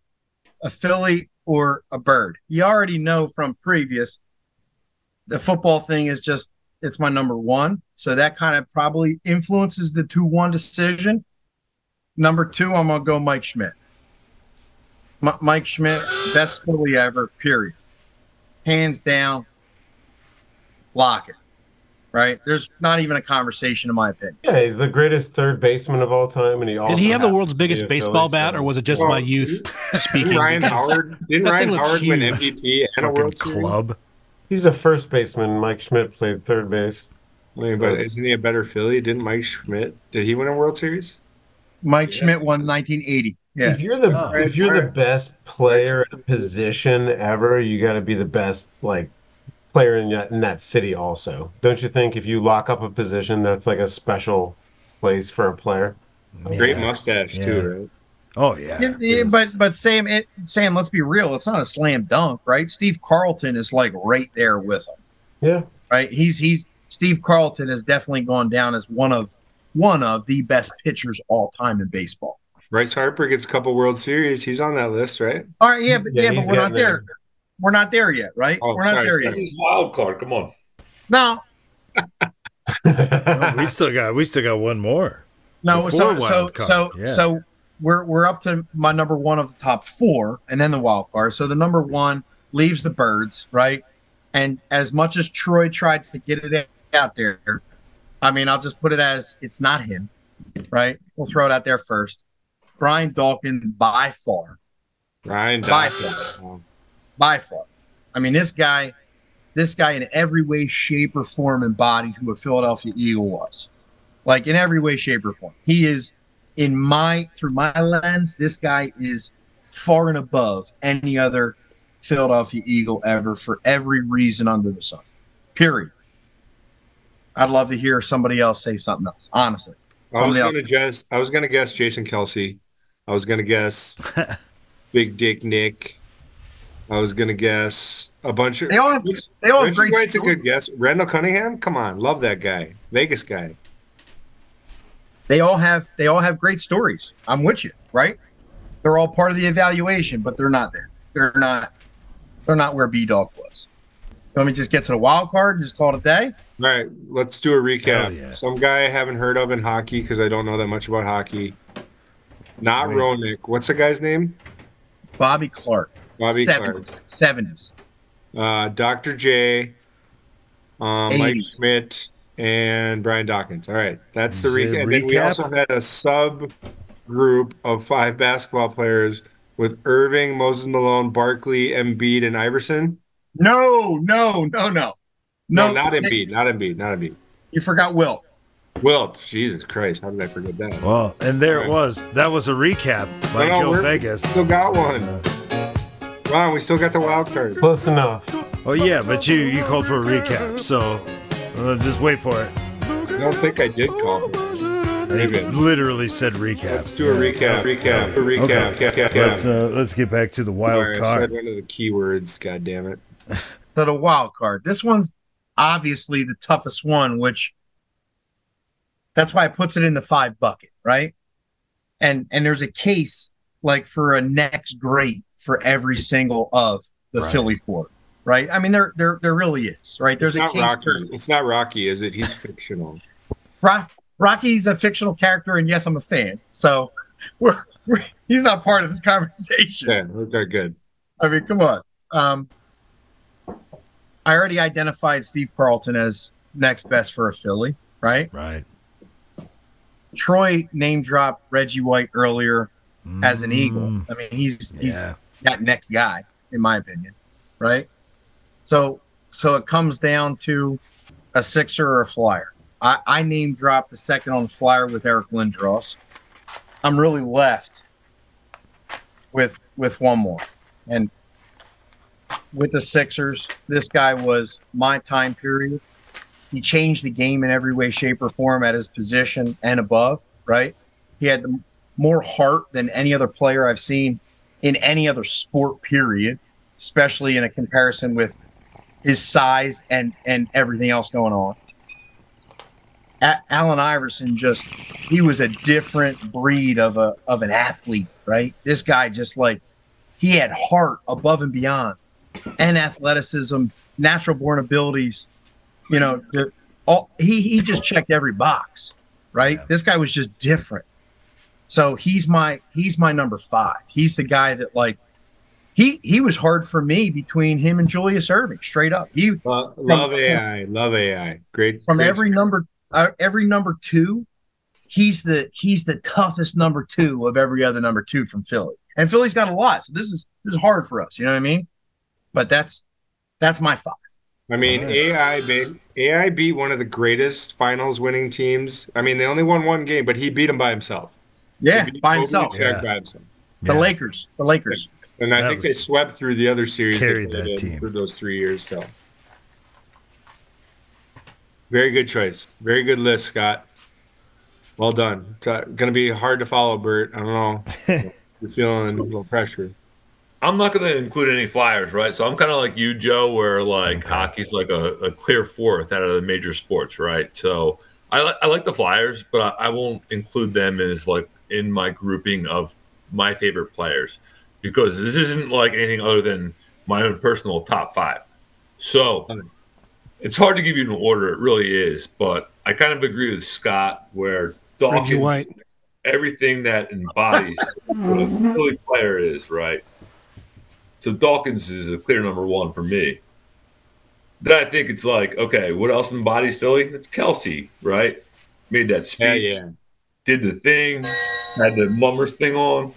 [SPEAKER 4] a Philly or a bird. You already know from previous, the football thing is just, it's my number one. So that kind of probably influences the 2 1 decision. Number two, I'm going to go Mike Schmidt. M- Mike Schmidt, best Philly ever, period. Hands down, lock it right? There's not even a conversation, in my opinion.
[SPEAKER 3] Yeah, he's the greatest third baseman of all time, and he also
[SPEAKER 8] Did he have the world's biggest baseball
[SPEAKER 3] Phillies
[SPEAKER 8] bat,
[SPEAKER 3] fan.
[SPEAKER 8] or was it just
[SPEAKER 2] Well,
[SPEAKER 8] my youth speaking?
[SPEAKER 2] Didn't Ryan Howard didn't
[SPEAKER 8] that
[SPEAKER 2] Ryan
[SPEAKER 8] thing looked
[SPEAKER 2] Howard win. MVP and a World Series?
[SPEAKER 1] club.
[SPEAKER 3] He's a first baseman. Mike Schmidt played third base.
[SPEAKER 2] Wait, but isn't he a better Philly? Didn't Mike Schmidt? Did he win a World Series?
[SPEAKER 4] Mike Schmidt won 1980. Yeah.
[SPEAKER 3] If you're the
[SPEAKER 1] Oh,
[SPEAKER 3] if you're the best player at a position ever, you got to be the best like player in that in that city. Also, don't you think? If you lock up a position, that's like a special place for a player.
[SPEAKER 2] Great mustache
[SPEAKER 1] Yeah.
[SPEAKER 2] too, right?
[SPEAKER 1] Oh yeah.
[SPEAKER 4] Yeah, yeah, but but Sam, it, Sam, let's be real. It's not a slam dunk, right? Steve Carlton is like right there with him,
[SPEAKER 3] Yeah,
[SPEAKER 4] right? He's he's Steve Carlton has definitely gone down as one of one of the best pitchers all time in baseball.
[SPEAKER 2] Bryce Harper gets a couple World Series. He's on that list, right?
[SPEAKER 4] All right, yeah, but
[SPEAKER 3] Yeah,
[SPEAKER 4] yeah, but we're not there.
[SPEAKER 3] there.
[SPEAKER 4] We're not there yet, right?
[SPEAKER 2] Oh,
[SPEAKER 4] we're not
[SPEAKER 2] sorry,
[SPEAKER 4] there
[SPEAKER 2] sorry.
[SPEAKER 4] yet.
[SPEAKER 5] This is wild card. Come on.
[SPEAKER 4] No,
[SPEAKER 1] Oh, we still got we still got one more.
[SPEAKER 4] no.
[SPEAKER 1] Before
[SPEAKER 4] So, so,
[SPEAKER 1] wild card,
[SPEAKER 4] so,
[SPEAKER 1] yeah.
[SPEAKER 4] so we're we're up to my number one of the top four, and then the wild card. So the number one leaves the birds, right? And as much as Troy tried to get it out there, I mean, I'll just put it as it's not him, right? We'll throw it out there first. Brian Dawkins by far, by
[SPEAKER 2] Dawkins.
[SPEAKER 4] far, by far. I mean, this guy, this guy in every way, shape, or form embodied who a Philadelphia Eagle was. Like in every way, shape, or form. He is in my through my lens, this guy is far and above any other Philadelphia Eagle ever for every reason under the sun. Period. I'd love to hear somebody else say something else, honestly.
[SPEAKER 2] I was gonna guess. I was gonna guess Jason Kelce. I was gonna guess Big Dick Nick. I was gonna guess a bunch of.
[SPEAKER 4] They all have, they all have
[SPEAKER 2] White's a good guess. Randall Cunningham, come on, love that guy, Vegas guy.
[SPEAKER 4] they all have they all have great stories. I'm with you, right? They're all part of the evaluation, but they're not there. They're not they're not where B Dog was. Let me just get to the wild card and just call it a day.
[SPEAKER 2] All right, let's do a recap.
[SPEAKER 1] Yeah.
[SPEAKER 2] Some guy I haven't heard of in hockey because I don't know that much about hockey. Not
[SPEAKER 1] Wait.
[SPEAKER 2] Roenick. What's the guy's name?
[SPEAKER 4] Bobby Clarke,
[SPEAKER 2] Bobby Clarke.
[SPEAKER 4] seventies, seventies.
[SPEAKER 2] Uh, Dr. J, um, Mike Schmidt, and Brian Dawkins. All right, that's the
[SPEAKER 1] Is it
[SPEAKER 2] recap. And then we also had a sub group of five basketball players with Erving, Moses Malone, Barkley, Embiid, and Iverson.
[SPEAKER 4] No, no, no, no,
[SPEAKER 2] No, not Embiid, not Embiid, not Embiid.
[SPEAKER 4] You forgot Will.
[SPEAKER 2] Wilt, Jesus Christ, how did I forget that?
[SPEAKER 1] Well, and there it was. That was a recap by
[SPEAKER 2] No, no,
[SPEAKER 1] Joe Vegas.
[SPEAKER 2] Still got one. Ron, we still got the wild card.
[SPEAKER 3] Close enough.
[SPEAKER 1] Oh yeah, but you you called for a recap, so uh, just wait for it.
[SPEAKER 2] I don't think I did call for it.
[SPEAKER 1] He literally said recap.
[SPEAKER 2] Let's do a recap. Recap. A recap.
[SPEAKER 1] Okay.
[SPEAKER 2] Recap. recap.
[SPEAKER 1] Let's uh, let's get back to the wild
[SPEAKER 2] Sorry, I said
[SPEAKER 1] card.
[SPEAKER 2] one of the keywords. God damn it.
[SPEAKER 4] So the wild card. This one's obviously the toughest one, which that's why it puts it in the five bucket, right? And and there's a case like for a next great for every single of the
[SPEAKER 1] Right.
[SPEAKER 4] Philly four, right? I mean, there there there really is, right? There's
[SPEAKER 2] it's
[SPEAKER 4] a
[SPEAKER 2] not
[SPEAKER 4] case.
[SPEAKER 2] Rocky.
[SPEAKER 4] For,
[SPEAKER 2] It's not Rocky, is it? He's fictional.
[SPEAKER 4] Ro- Rocky's a fictional character, and yes, I'm a fan. So we're, we're he's not part of this conversation.
[SPEAKER 2] Yeah, they're good.
[SPEAKER 4] I mean, come on. Um, I already identified Steve Carlton as next best for a Philly, right?
[SPEAKER 1] Right.
[SPEAKER 4] Troy name dropped Reggie White earlier as an Eagle.
[SPEAKER 1] Mm,
[SPEAKER 4] I mean, he's he's
[SPEAKER 1] Yeah.
[SPEAKER 4] that next guy, in my opinion, right? So so it comes down to a Sixer or a Flyer. I, I name dropped the second on the Flyer with Eric Lindros. I'm really left with with one more, and with the Sixers, this guy was my time period. He changed the game in every way, shape, or form at his position and above. Right? He had more heart than any other player I've seen in any other sport. Period. Especially in a comparison with his size and and everything else going on. A- Allen Iverson just he was a different breed of a of an athlete, right? This guy just like he had heart above and beyond and athleticism, natural born abilities, you know, the, all he he just checked every box, right?
[SPEAKER 1] Yeah.
[SPEAKER 4] This guy was just different. So he's my he's my number 5. He's the guy that like he he was hard for me between him and Julius Erving, straight up. He
[SPEAKER 2] Lo- love AI. Love AI. Great.
[SPEAKER 4] from
[SPEAKER 2] great
[SPEAKER 4] every number uh, every number two he's the he's the toughest number two of every other number two from philly and philly's got a lot so this is this is hard for us you know what i mean but that's that's my five
[SPEAKER 2] I mean,
[SPEAKER 1] Alright.
[SPEAKER 2] AI beat AI beat one of the greatest finals winning teams. I mean, they only won one game, but he beat them by himself.
[SPEAKER 4] yeah by himself
[SPEAKER 1] Yeah.
[SPEAKER 2] by himself.
[SPEAKER 4] the
[SPEAKER 1] Yeah.
[SPEAKER 4] lakers the lakers
[SPEAKER 2] And I
[SPEAKER 1] That
[SPEAKER 2] think they swept through the other series they
[SPEAKER 1] carried
[SPEAKER 2] played
[SPEAKER 1] that
[SPEAKER 2] in
[SPEAKER 1] team.
[SPEAKER 2] for those three years. So, very good choice. Very good list, Scott. Well done. It's uh, gonna be hard to follow, Bert. I don't know. You're feeling a little pressure.
[SPEAKER 5] I'm not going to include any Flyers, right? So I'm kind of like you, Joe, where like hockey's like a, a clear fourth out of the major sports, right? So I, li- I like the Flyers, but I, I won't include them as like in my grouping of my favorite players because this isn't like anything other than my own personal top five. So it's hard to give you an order. It really is, but I kind of agree with Scott where
[SPEAKER 8] Reggie
[SPEAKER 5] Dawkins,
[SPEAKER 8] White.
[SPEAKER 5] everything that embodies what a Philly player is, right? So Dawkins is a clear number one for me. Then I think it's like, okay, what else embodies Philly? It's Kelce, right? Made that speech,
[SPEAKER 2] Yeah, yeah.
[SPEAKER 5] did the thing, had the mummers thing on.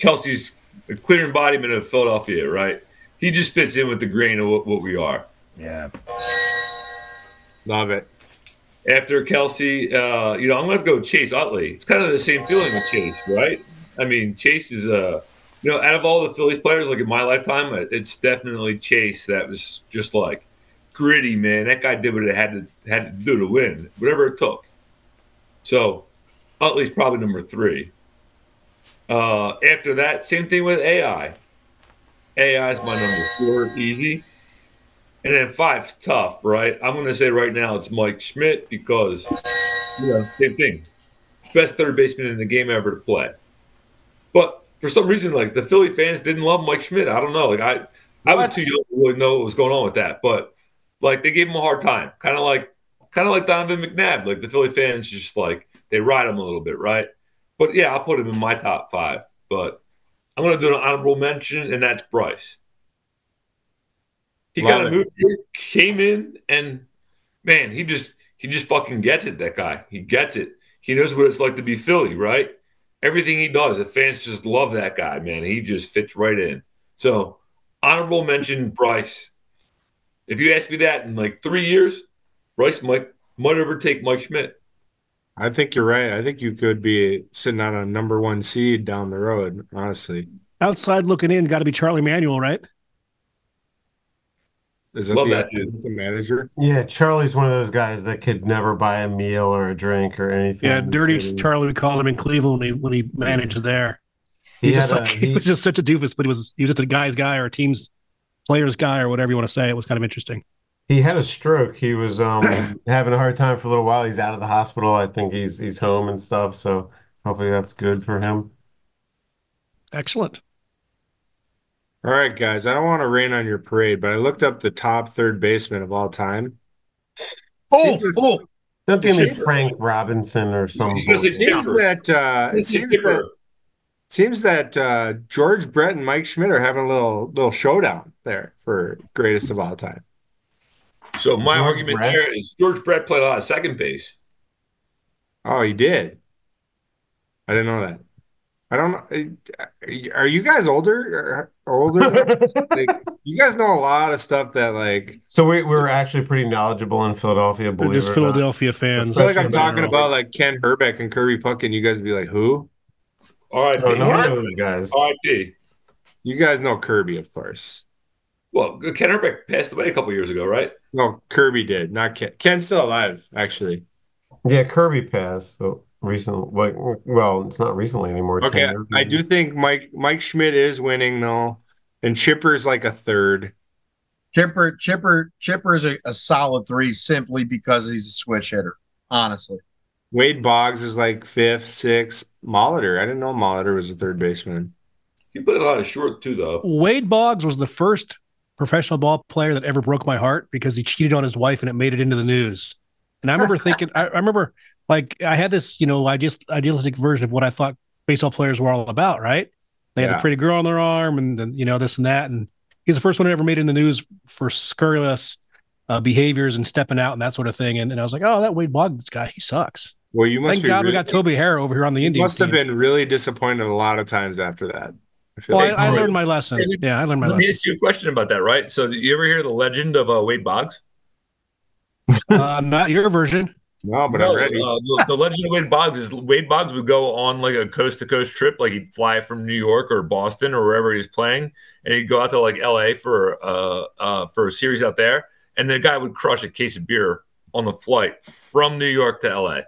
[SPEAKER 5] Kelce's a clear embodiment of Philadelphia, right? He just fits in with the grain of what, what we are.
[SPEAKER 1] Yeah.
[SPEAKER 2] Love it.
[SPEAKER 5] After Kelce, uh, you know, I'm going to go Chase Utley. It's kind of the same feeling with Chase, right? I mean, Chase is uh, you know, out of all the Phillies players, like in my lifetime, it's definitely Chase that was just like gritty, man. That guy did what it had to had to do to win, whatever it took. So, Utley's probably number three. Uh, after that, same thing with AI. AI is my number four, easy. And then five's tough, right? I'm going to say right now it's Mike Schmidt because, you know, same thing. Best third baseman in the game ever to play. But for some reason, like the Philly fans didn't love Mike Schmidt. I don't know. Like I, I was too young to really know what was going on with that. But like they gave him a hard time, kind of like, kind of like Donovan McNabb. Like the Philly fans just like they ride him a little bit, right? But yeah, I'll put him in my top five. But I'm going to do an honorable mention, and that's Bryce. He
[SPEAKER 2] Love
[SPEAKER 5] kind of moved here, came in, and man, he just he just fucking gets it. That guy, he gets it. He knows what it's like to be Philly, right? Everything he does, the fans just love that guy, man. He just fits right in. So, honorable mention, Bryce. If you ask me that in like three years, Bryce might might overtake Mike Schmidt.
[SPEAKER 2] I think you're right. I think you could be sitting on a number one seed down the road, honestly.
[SPEAKER 8] Outside looking in, got to be Charlie Manuel, right?
[SPEAKER 2] Is that
[SPEAKER 5] Love
[SPEAKER 2] the,
[SPEAKER 5] that dude.
[SPEAKER 2] the manager?
[SPEAKER 3] Yeah, Charlie's one of those guys that could never buy a meal or a drink or anything.
[SPEAKER 8] Yeah, dirty
[SPEAKER 3] city.
[SPEAKER 8] Charlie. We called him in Cleveland when he, when he managed there. He,
[SPEAKER 3] He
[SPEAKER 8] just
[SPEAKER 3] had a-
[SPEAKER 8] like, he,
[SPEAKER 3] he-
[SPEAKER 8] was just such a doofus, but he was he was just a guy's guy or a team's player's guy or whatever you want to say. It was kind of interesting.
[SPEAKER 3] He had a stroke. He was um having a hard time for a little while. He's out of the hospital. I think he's he's home and stuff. So hopefully that's good for him.
[SPEAKER 8] Excellent.
[SPEAKER 2] All right, guys. I don't want to rain on your parade, but I looked up the top third baseman of all time.
[SPEAKER 4] Oh,
[SPEAKER 2] like-
[SPEAKER 4] oh,
[SPEAKER 3] Don't give me
[SPEAKER 5] Chipper.
[SPEAKER 3] Frank Robinson or something.
[SPEAKER 5] gonna
[SPEAKER 2] seems that uh, it seems that seems that uh, George Brett and Mike Schmidt are having a little little showdown there for greatest of all time.
[SPEAKER 5] So my
[SPEAKER 3] George
[SPEAKER 5] argument
[SPEAKER 3] Brett?
[SPEAKER 5] there is George Brett played a lot of second base.
[SPEAKER 2] Oh, he did. I didn't know that. I don't know. Eh, eh, are you guys older? Or older? like, you guys know a lot of stuff that like.
[SPEAKER 3] so we we're actually pretty knowledgeable in Philadelphia.
[SPEAKER 8] They're
[SPEAKER 3] Believe
[SPEAKER 8] just
[SPEAKER 3] it or
[SPEAKER 8] Philadelphia fans.
[SPEAKER 2] I feel like I'm talking
[SPEAKER 3] general.
[SPEAKER 2] about like Ken Hrbek and Kirby Puck, and you guys would be like, "Who?"
[SPEAKER 5] All right,
[SPEAKER 3] not. Oh, oh no, I guys.
[SPEAKER 5] Oh, R.I.P.
[SPEAKER 2] You guys know Kirby, of course.
[SPEAKER 5] Well, Ken Hrbek passed away a couple years ago, right?
[SPEAKER 2] No, Kirby did, not Ken. Ken's still alive, actually.
[SPEAKER 3] Yeah, Kirby passed. So recent. Like, well, it's not recently anymore.
[SPEAKER 2] Okay,
[SPEAKER 3] years
[SPEAKER 2] I do think Mike Mike Schmidt is winning though, and Chipper's like a third.
[SPEAKER 4] Chipper, Chipper, Chipper is a, a solid three simply because he's a switch hitter. Honestly,
[SPEAKER 2] Wade Boggs is like fifth, sixth. Molitor, I didn't know Molitor was a third baseman.
[SPEAKER 5] He played a lot of short too, though.
[SPEAKER 8] Wade Boggs was the first professional ball player that ever broke my heart because he cheated on his wife and it made it into the news. And I remember thinking, I, I remember like I had this, you know, ideas, idealistic version of what I thought baseball players were all about, right? They had
[SPEAKER 2] Yeah.
[SPEAKER 8] the pretty girl on their arm and then, you know, this and that. And he's the first one who ever made it in the news for scurrilous uh, behaviors and stepping out and that sort of thing. And, and I was like, oh, that Wade Boggs guy, he sucks.
[SPEAKER 2] Well, you must
[SPEAKER 8] Thank
[SPEAKER 2] be
[SPEAKER 8] God we got Toby Harrah over here on the Indians.
[SPEAKER 2] must have
[SPEAKER 8] team.
[SPEAKER 2] been really disappointed a lot of times after that. I
[SPEAKER 8] Well,
[SPEAKER 2] like
[SPEAKER 8] I, I learned my lesson. Yeah, I learned my
[SPEAKER 5] Let me
[SPEAKER 8] lesson.
[SPEAKER 5] ask you a question about that, right? So, you ever hear the legend of uh, Wade Boggs?
[SPEAKER 8] Uh, not your version.
[SPEAKER 2] No, but
[SPEAKER 5] no,
[SPEAKER 2] I'm ready.
[SPEAKER 5] Uh, the, the legend of Wade Boggs is Wade Boggs would go on like a coast to coast trip, like he'd fly from New York or Boston or wherever he's playing, and he'd go out to like L.A. for uh, uh for a series out there, and the guy would crush a case of beer on the flight from New York to L.A.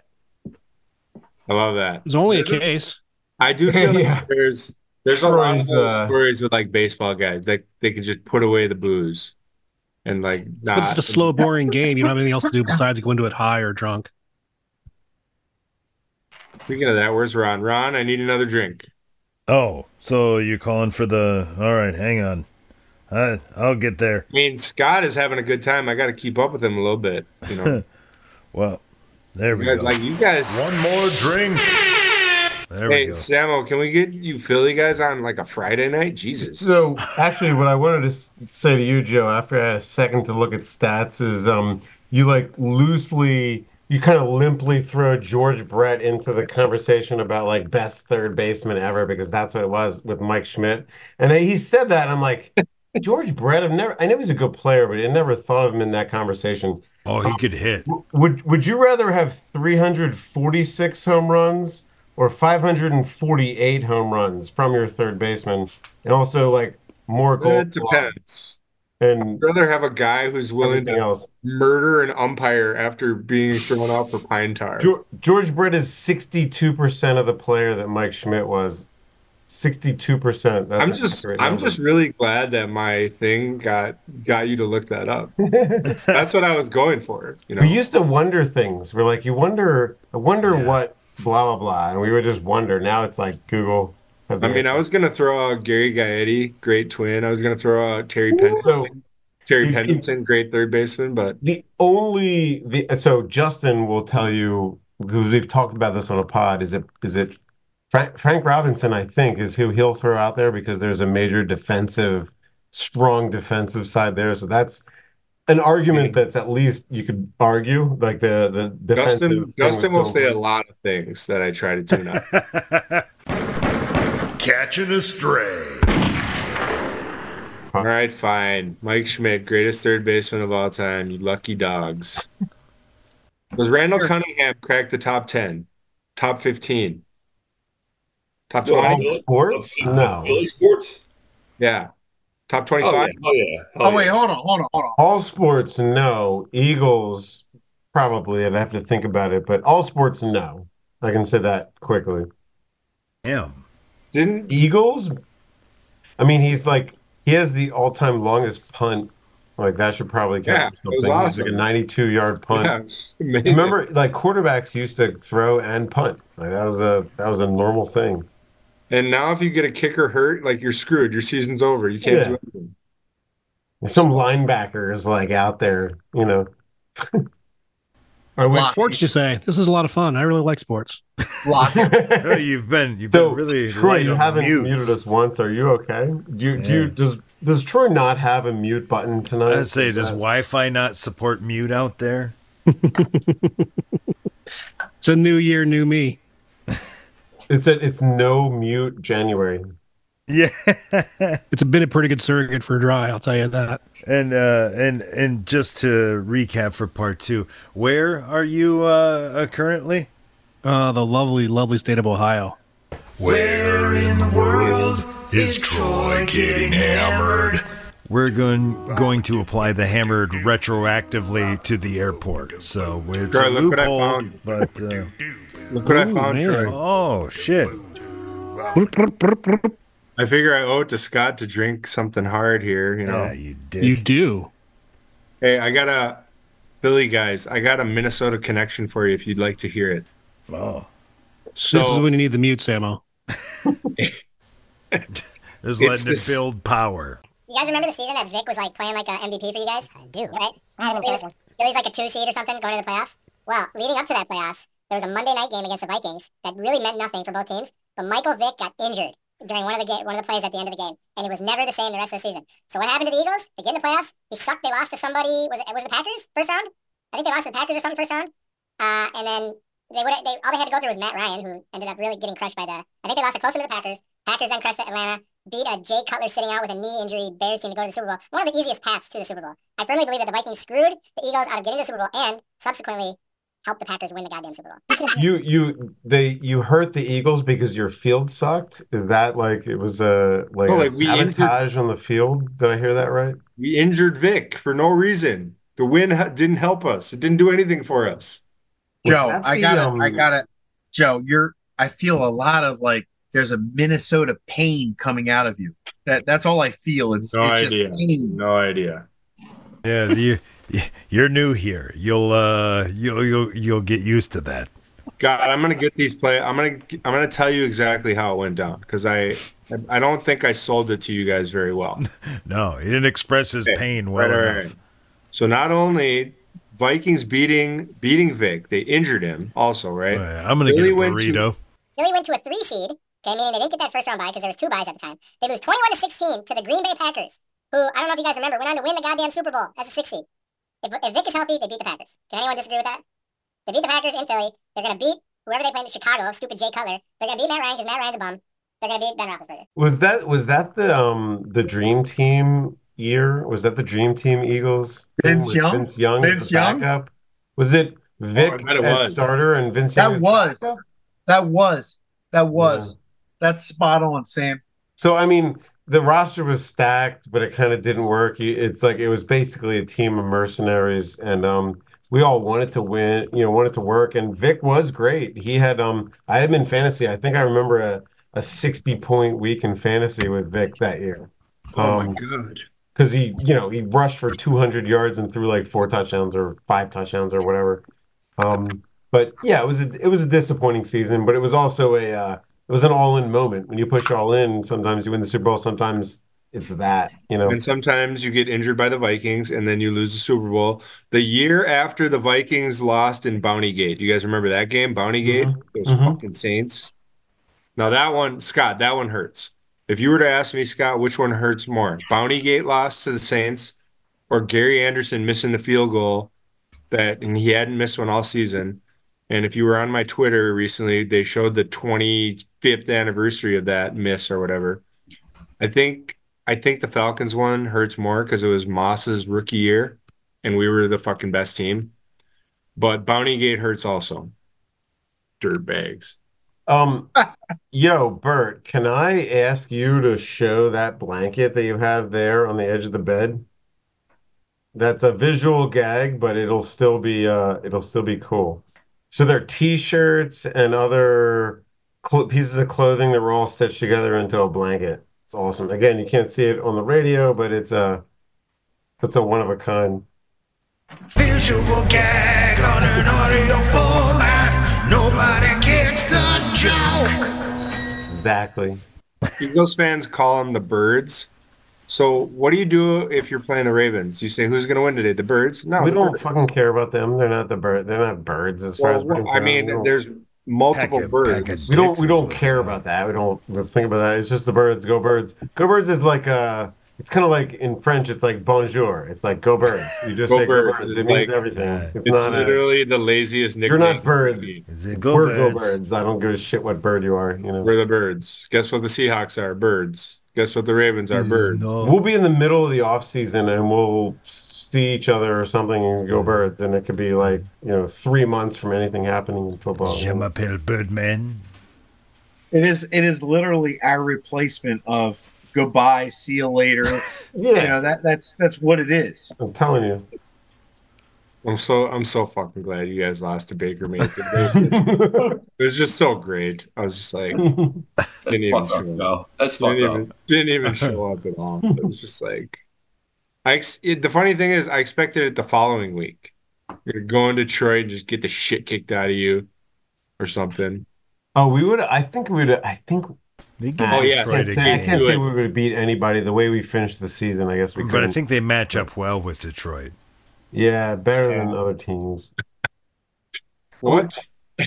[SPEAKER 2] I love that.
[SPEAKER 8] It's only a case.
[SPEAKER 2] I do feel like
[SPEAKER 3] Yeah.
[SPEAKER 2] there's there's a lot of
[SPEAKER 3] uh,
[SPEAKER 2] stories with like baseball guys that they can just put away the booze and like
[SPEAKER 8] It's 'cause
[SPEAKER 2] not.
[SPEAKER 8] it's a slow, boring game. You don't have anything else to do besides go into it high or drunk.
[SPEAKER 2] Speaking of that, where's Ron? Ron, I need another drink.
[SPEAKER 1] Oh, so you're calling for the? All right, hang on. I I'll get there.
[SPEAKER 2] I mean, Scott is having a good time. I got to keep up with him a little bit. You know,
[SPEAKER 1] Well, there
[SPEAKER 2] You
[SPEAKER 1] we
[SPEAKER 2] guys-
[SPEAKER 1] go.
[SPEAKER 2] like you guys.
[SPEAKER 1] One more drink. There we
[SPEAKER 2] Hey,
[SPEAKER 1] go.
[SPEAKER 2] Samo, can we get you Philly guys on like a Friday night? Jesus.
[SPEAKER 3] So actually, what I wanted to say to you, Joe, after I had a second to look at stats, is um, you like loosely, you kind of limply throw George Brett into the conversation about like best third baseman ever because that's what it was with Mike Schmidt, and he said that I'm like. George Brett, I've never, I know he's a good player, but I never thought of him in that conversation.
[SPEAKER 1] Oh, he could hit.
[SPEAKER 3] Would Would you rather have 346 home runs or 548 home runs from your third baseman, and also like more goals.
[SPEAKER 2] It depends.
[SPEAKER 3] and
[SPEAKER 2] I'd rather have a guy who's willing to
[SPEAKER 3] else?
[SPEAKER 2] murder an umpire after being thrown out for pine tar.
[SPEAKER 3] George, Brett is 62 percent of the player that Mike Schmidt was. 62 percent.
[SPEAKER 2] I'm just I'm just really glad that my thing got got you to look that up. That's what I was going for. You know,
[SPEAKER 3] We used to wonder things. We're like, you wonder, I wonder
[SPEAKER 1] Yeah.
[SPEAKER 3] what blah blah blah, and we would just wonder. Now it's like Google.
[SPEAKER 2] I mean, I was gonna throw out Gary Gaetti, great twin. I was gonna throw out Terry Pendleton,
[SPEAKER 3] So
[SPEAKER 2] Terry Pendleton, great third baseman. But
[SPEAKER 3] The only the so Justin will tell you because we've talked about this on a pod. Is it is it Frank, Frank Robinson? I think is who he'll throw out there because there's a major defensive, strong defensive side there. So that's an argument that's at least you could argue like the the defensive.
[SPEAKER 2] Justin Justin will say a lot of things that I try to tune out.
[SPEAKER 6] Catching a stray.
[SPEAKER 2] All right, fine. Mike Schmidt, greatest third baseman of all time. You lucky dogs. Does Randall Cunningham crack the top ten, top fifteen, top twenty?
[SPEAKER 3] Sports? No.
[SPEAKER 5] Philly sports.
[SPEAKER 2] Yeah, top
[SPEAKER 5] Oh
[SPEAKER 2] twenty-five.
[SPEAKER 5] Oh, yeah. Oh yeah.
[SPEAKER 4] Oh wait,
[SPEAKER 5] yeah.
[SPEAKER 4] hold on, hold on, hold on.
[SPEAKER 3] All sports, no. Eagles, probably. I'd have to think about it, but all sports, no. I can say that quickly.
[SPEAKER 1] Damn.
[SPEAKER 2] Didn't
[SPEAKER 3] Eagles? I mean, he's like he has the all-time longest punt. Like that should probably
[SPEAKER 2] Yeah,
[SPEAKER 3] count.
[SPEAKER 2] it was awesome.
[SPEAKER 3] like a 92-yard punt.
[SPEAKER 2] yeah.
[SPEAKER 3] Remember, like quarterbacks used to throw and punt. Like that was a that was a normal thing.
[SPEAKER 2] And now, if you get a kicker hurt, like you're screwed. Your season's over. You can't
[SPEAKER 3] Yeah.
[SPEAKER 2] do anything.
[SPEAKER 3] Some linebackers like out there, you know. I wish-
[SPEAKER 8] Sports, you say? This is a lot of fun. I really like sports.
[SPEAKER 4] Block.
[SPEAKER 1] Oh, you've been you've
[SPEAKER 3] So,
[SPEAKER 1] been really
[SPEAKER 3] Troy, you haven't
[SPEAKER 1] mutes.
[SPEAKER 3] muted us once. Are you okay? Do you, do you does does Troy not have a mute button tonight?
[SPEAKER 1] I'd say, does
[SPEAKER 3] Uh,
[SPEAKER 1] Wi-Fi not support mute out there?
[SPEAKER 8] It's a new year, new me.
[SPEAKER 3] It's a, it's no mute January.
[SPEAKER 1] Yeah.
[SPEAKER 8] It's been a pretty good surrogate for dry. I'll tell you that.
[SPEAKER 1] and uh, and and just to recap for part two, where are you uh, uh, currently?
[SPEAKER 8] Uh, the lovely, lovely state of Ohio.
[SPEAKER 6] Where in the world is Troy getting hammered?
[SPEAKER 1] We're going going to apply the hammered retroactively to the airport. So it's
[SPEAKER 2] Troy,
[SPEAKER 1] a
[SPEAKER 2] look what I
[SPEAKER 1] loophole,
[SPEAKER 2] found.
[SPEAKER 1] but uh,
[SPEAKER 2] Look what I found,
[SPEAKER 8] man.
[SPEAKER 2] Troy.
[SPEAKER 1] oh shit!
[SPEAKER 2] I figure I owe it to Scott to drink something hard here. You know.
[SPEAKER 1] Yeah, you did.
[SPEAKER 8] You do.
[SPEAKER 2] Hey, I got a Billy guys. I got a Minnesota connection for you if you'd like to hear it.
[SPEAKER 1] Oh,
[SPEAKER 2] So
[SPEAKER 8] this is when you need the mute, Samo.
[SPEAKER 1] just
[SPEAKER 2] It's
[SPEAKER 1] letting
[SPEAKER 2] this-
[SPEAKER 1] it build power.
[SPEAKER 9] You guys remember the season that Vick was like playing like a MVP for you guys? I do. Right? I been Billy's like a two seed or something going to the playoffs. Well, leading up to that playoffs, there was a Monday night game against the Vikings that really meant nothing for both teams. But Michael Vick got injured during one of the ga- one of the plays at the end of the game, and he was never the same the rest of the season. So what happened to the Eagles? They get in the playoffs. He sucked. They lost to somebody. Was it was it the Packers first round? I think they lost to the Packers or something first round. Uh, and then they would they all they had to go through was Matt Ryan, who ended up really getting crushed by the. I think they lost a close one to the Packers. Packers then crushed Atlanta beat a Jay Cutler sitting out with a knee injury Bears team to go to the Super Bowl. One of the easiest paths to the Super Bowl. I firmly believe that the Vikings screwed the Eagles out of getting the Super Bowl and subsequently helped the Packers win the goddamn Super Bowl.
[SPEAKER 3] You you they you hurt the Eagles because your field sucked. Is that like it was a like,
[SPEAKER 2] Oh,
[SPEAKER 3] a
[SPEAKER 2] like we injured-
[SPEAKER 3] sabotage on the field? Did I hear that right?
[SPEAKER 2] we injured Vick for no reason. The win ha- didn't help us. It didn't do anything for us.
[SPEAKER 4] Joe, I gotta,
[SPEAKER 3] um,
[SPEAKER 4] I gotta, Joe, you're, I feel a lot of like, there's a Minnesota pain coming out of you. That, that's all I feel. It's,
[SPEAKER 2] No
[SPEAKER 4] it's
[SPEAKER 2] idea.
[SPEAKER 4] just pain.
[SPEAKER 2] No idea.
[SPEAKER 1] Yeah, you you're new here. You'll uh you'll you'll you'll get used to that.
[SPEAKER 2] God, I'm gonna get these play. I'm gonna I'm gonna tell you exactly how it went down because I I don't think I sold it to you guys very well.
[SPEAKER 1] No, he didn't express his
[SPEAKER 2] Okay,
[SPEAKER 1] pain well
[SPEAKER 2] right, right,
[SPEAKER 1] enough.
[SPEAKER 2] right. So not only Vikings beating beating Vick, they injured him also, right?
[SPEAKER 1] Uh, I'm gonna
[SPEAKER 2] Philly
[SPEAKER 1] get a
[SPEAKER 2] went to-
[SPEAKER 1] burrito.
[SPEAKER 9] Philly went to a three seed. Okay, meaning they didn't get that first round bye because there was two buys at the time. They lose 21 to 16 to the Green Bay Packers, who I don't know if you guys remember went on to win the goddamn Super Bowl as a six seed. If, if Vick is healthy, they beat the Packers. Can anyone disagree with that? They beat the Packers in Philly. They're gonna beat whoever they play in Chicago. Stupid Jay Cutler. They're gonna beat Matt Ryan because Matt Ryan's a bum. They're gonna beat Ben Roethlisberger.
[SPEAKER 3] Was that was that the um the dream team year? Was that the dream team Eagles? thing
[SPEAKER 4] Vince
[SPEAKER 3] with
[SPEAKER 4] Young?
[SPEAKER 3] Vince Young as
[SPEAKER 4] Vince
[SPEAKER 3] the
[SPEAKER 4] Young?
[SPEAKER 3] backup. Was it Vick
[SPEAKER 2] Oh, I bet it
[SPEAKER 3] at
[SPEAKER 2] was.
[SPEAKER 3] starter and Vince Young?
[SPEAKER 4] That was.
[SPEAKER 3] backup?
[SPEAKER 4] That was. That was. That's spot on, Sam.
[SPEAKER 3] So I mean, the roster was stacked, but it kind of didn't work. It's like it was basically a team of mercenaries, and um, we all wanted to win. You know, wanted to work. And Vick was great. He had um, I had him in fantasy. I think I remember a a sixty point week in fantasy with Vick that year.
[SPEAKER 2] Oh
[SPEAKER 3] Um,
[SPEAKER 2] my god.
[SPEAKER 3] because he, you know, he rushed for 200 yards and threw like four touchdowns or five touchdowns or whatever. Um, but yeah, it was a, it was a disappointing season, but it was also a uh, it was an all-in moment. When you push all in, sometimes you win the Super Bowl, sometimes it's that, you know.
[SPEAKER 2] And sometimes you get injured by the Vikings and then you lose the Super Bowl. The year after the Vikings lost in Bountygate, do you guys remember that game? Bountygate?
[SPEAKER 3] Mhm.
[SPEAKER 2] Those
[SPEAKER 3] Mhm.
[SPEAKER 2] fucking Saints. Now that one, Scott, that one hurts. If you were to ask me, Scott, which one hurts more? Bountygate loss to the Saints or Gary Anderson missing the field goal that and he hadn't missed one all season. And if you were on my Twitter recently, they showed the 25th anniversary of that miss or whatever. I think I think the Falcons one hurts more because it was Moss's rookie year, and we were the fucking best team. But Bounty Gate hurts also. Dirt bags.
[SPEAKER 3] Um, yo, Bert, can I ask you to show that blanket that you have there on the edge of the bed? That's a visual gag, but it'll still be uh it'll still be cool. So they're t-shirts and other pieces of clothing that were all stitched together into a blanket. It's awesome. Again, you can't see it on the radio, but it's a it's a one of a kind.
[SPEAKER 6] Visual gag on an audio format. Nobody gets the joke.
[SPEAKER 3] Exactly.
[SPEAKER 2] Eagles fans call them the birds. So what do you do if you're playing the Ravens? You say who's going to win today? The birds? No,
[SPEAKER 3] We don't
[SPEAKER 2] birds.
[SPEAKER 3] fucking care about them. They're not the bird. They're not birds as far as we're
[SPEAKER 2] well, I
[SPEAKER 3] concerned.
[SPEAKER 2] mean, there's multiple
[SPEAKER 1] Pack
[SPEAKER 2] birds.
[SPEAKER 1] pack
[SPEAKER 3] We don't we don't care about that. We don't think about that. It's just the birds. Go birds. Go birds is like uh it's kind of like in French. It's like bonjour. It's like go birds. You just
[SPEAKER 2] Go
[SPEAKER 3] say
[SPEAKER 2] birds.
[SPEAKER 3] go birds.
[SPEAKER 2] It's
[SPEAKER 3] It means
[SPEAKER 2] like-
[SPEAKER 3] everything.
[SPEAKER 1] Yeah.
[SPEAKER 3] It's,
[SPEAKER 2] It's
[SPEAKER 3] not. A,
[SPEAKER 2] literally the laziest nickname.
[SPEAKER 3] you're not birds.
[SPEAKER 1] Is it go
[SPEAKER 3] we're go
[SPEAKER 1] birds?
[SPEAKER 3] birds. I don't give a shit what bird you are. You know.
[SPEAKER 2] We're the birds. Guess what the Seahawks are? Birds. Guess what the Ravens are? Birds.
[SPEAKER 1] No.
[SPEAKER 3] We'll be in the middle of the off season and we'll see each other or something and go mm. birds. And it could be like you know three months from anything happening in football.
[SPEAKER 1] Je m'appelle Birdman.
[SPEAKER 4] It is. It is literally our replacement of goodbye, see you later. You
[SPEAKER 3] Yeah,
[SPEAKER 4] know that that's that's what it is.
[SPEAKER 3] I'm telling you.
[SPEAKER 2] I'm so I'm so fucking glad you guys lost to Baker Mayfield. It was just so great. I was just like didn't even
[SPEAKER 5] Fuck up,
[SPEAKER 2] show up.
[SPEAKER 5] That's
[SPEAKER 2] Didn't
[SPEAKER 5] fucked up.
[SPEAKER 2] even, didn't even show up at all. It was just like I ex- it, the funny thing is I expected it the following week. You're gonna Detroit and just get the shit kicked out of you or something.
[SPEAKER 3] oh, we would. I think we would. I think
[SPEAKER 1] They give
[SPEAKER 2] Oh, yes.
[SPEAKER 1] Detroit a
[SPEAKER 3] I can't, I can't say
[SPEAKER 2] it.
[SPEAKER 3] we would beat anybody the way we finished the season. I guess we could.
[SPEAKER 1] But I
[SPEAKER 3] couldn't.
[SPEAKER 1] think they match up well with Detroit.
[SPEAKER 3] yeah, better than other teams.
[SPEAKER 2] What?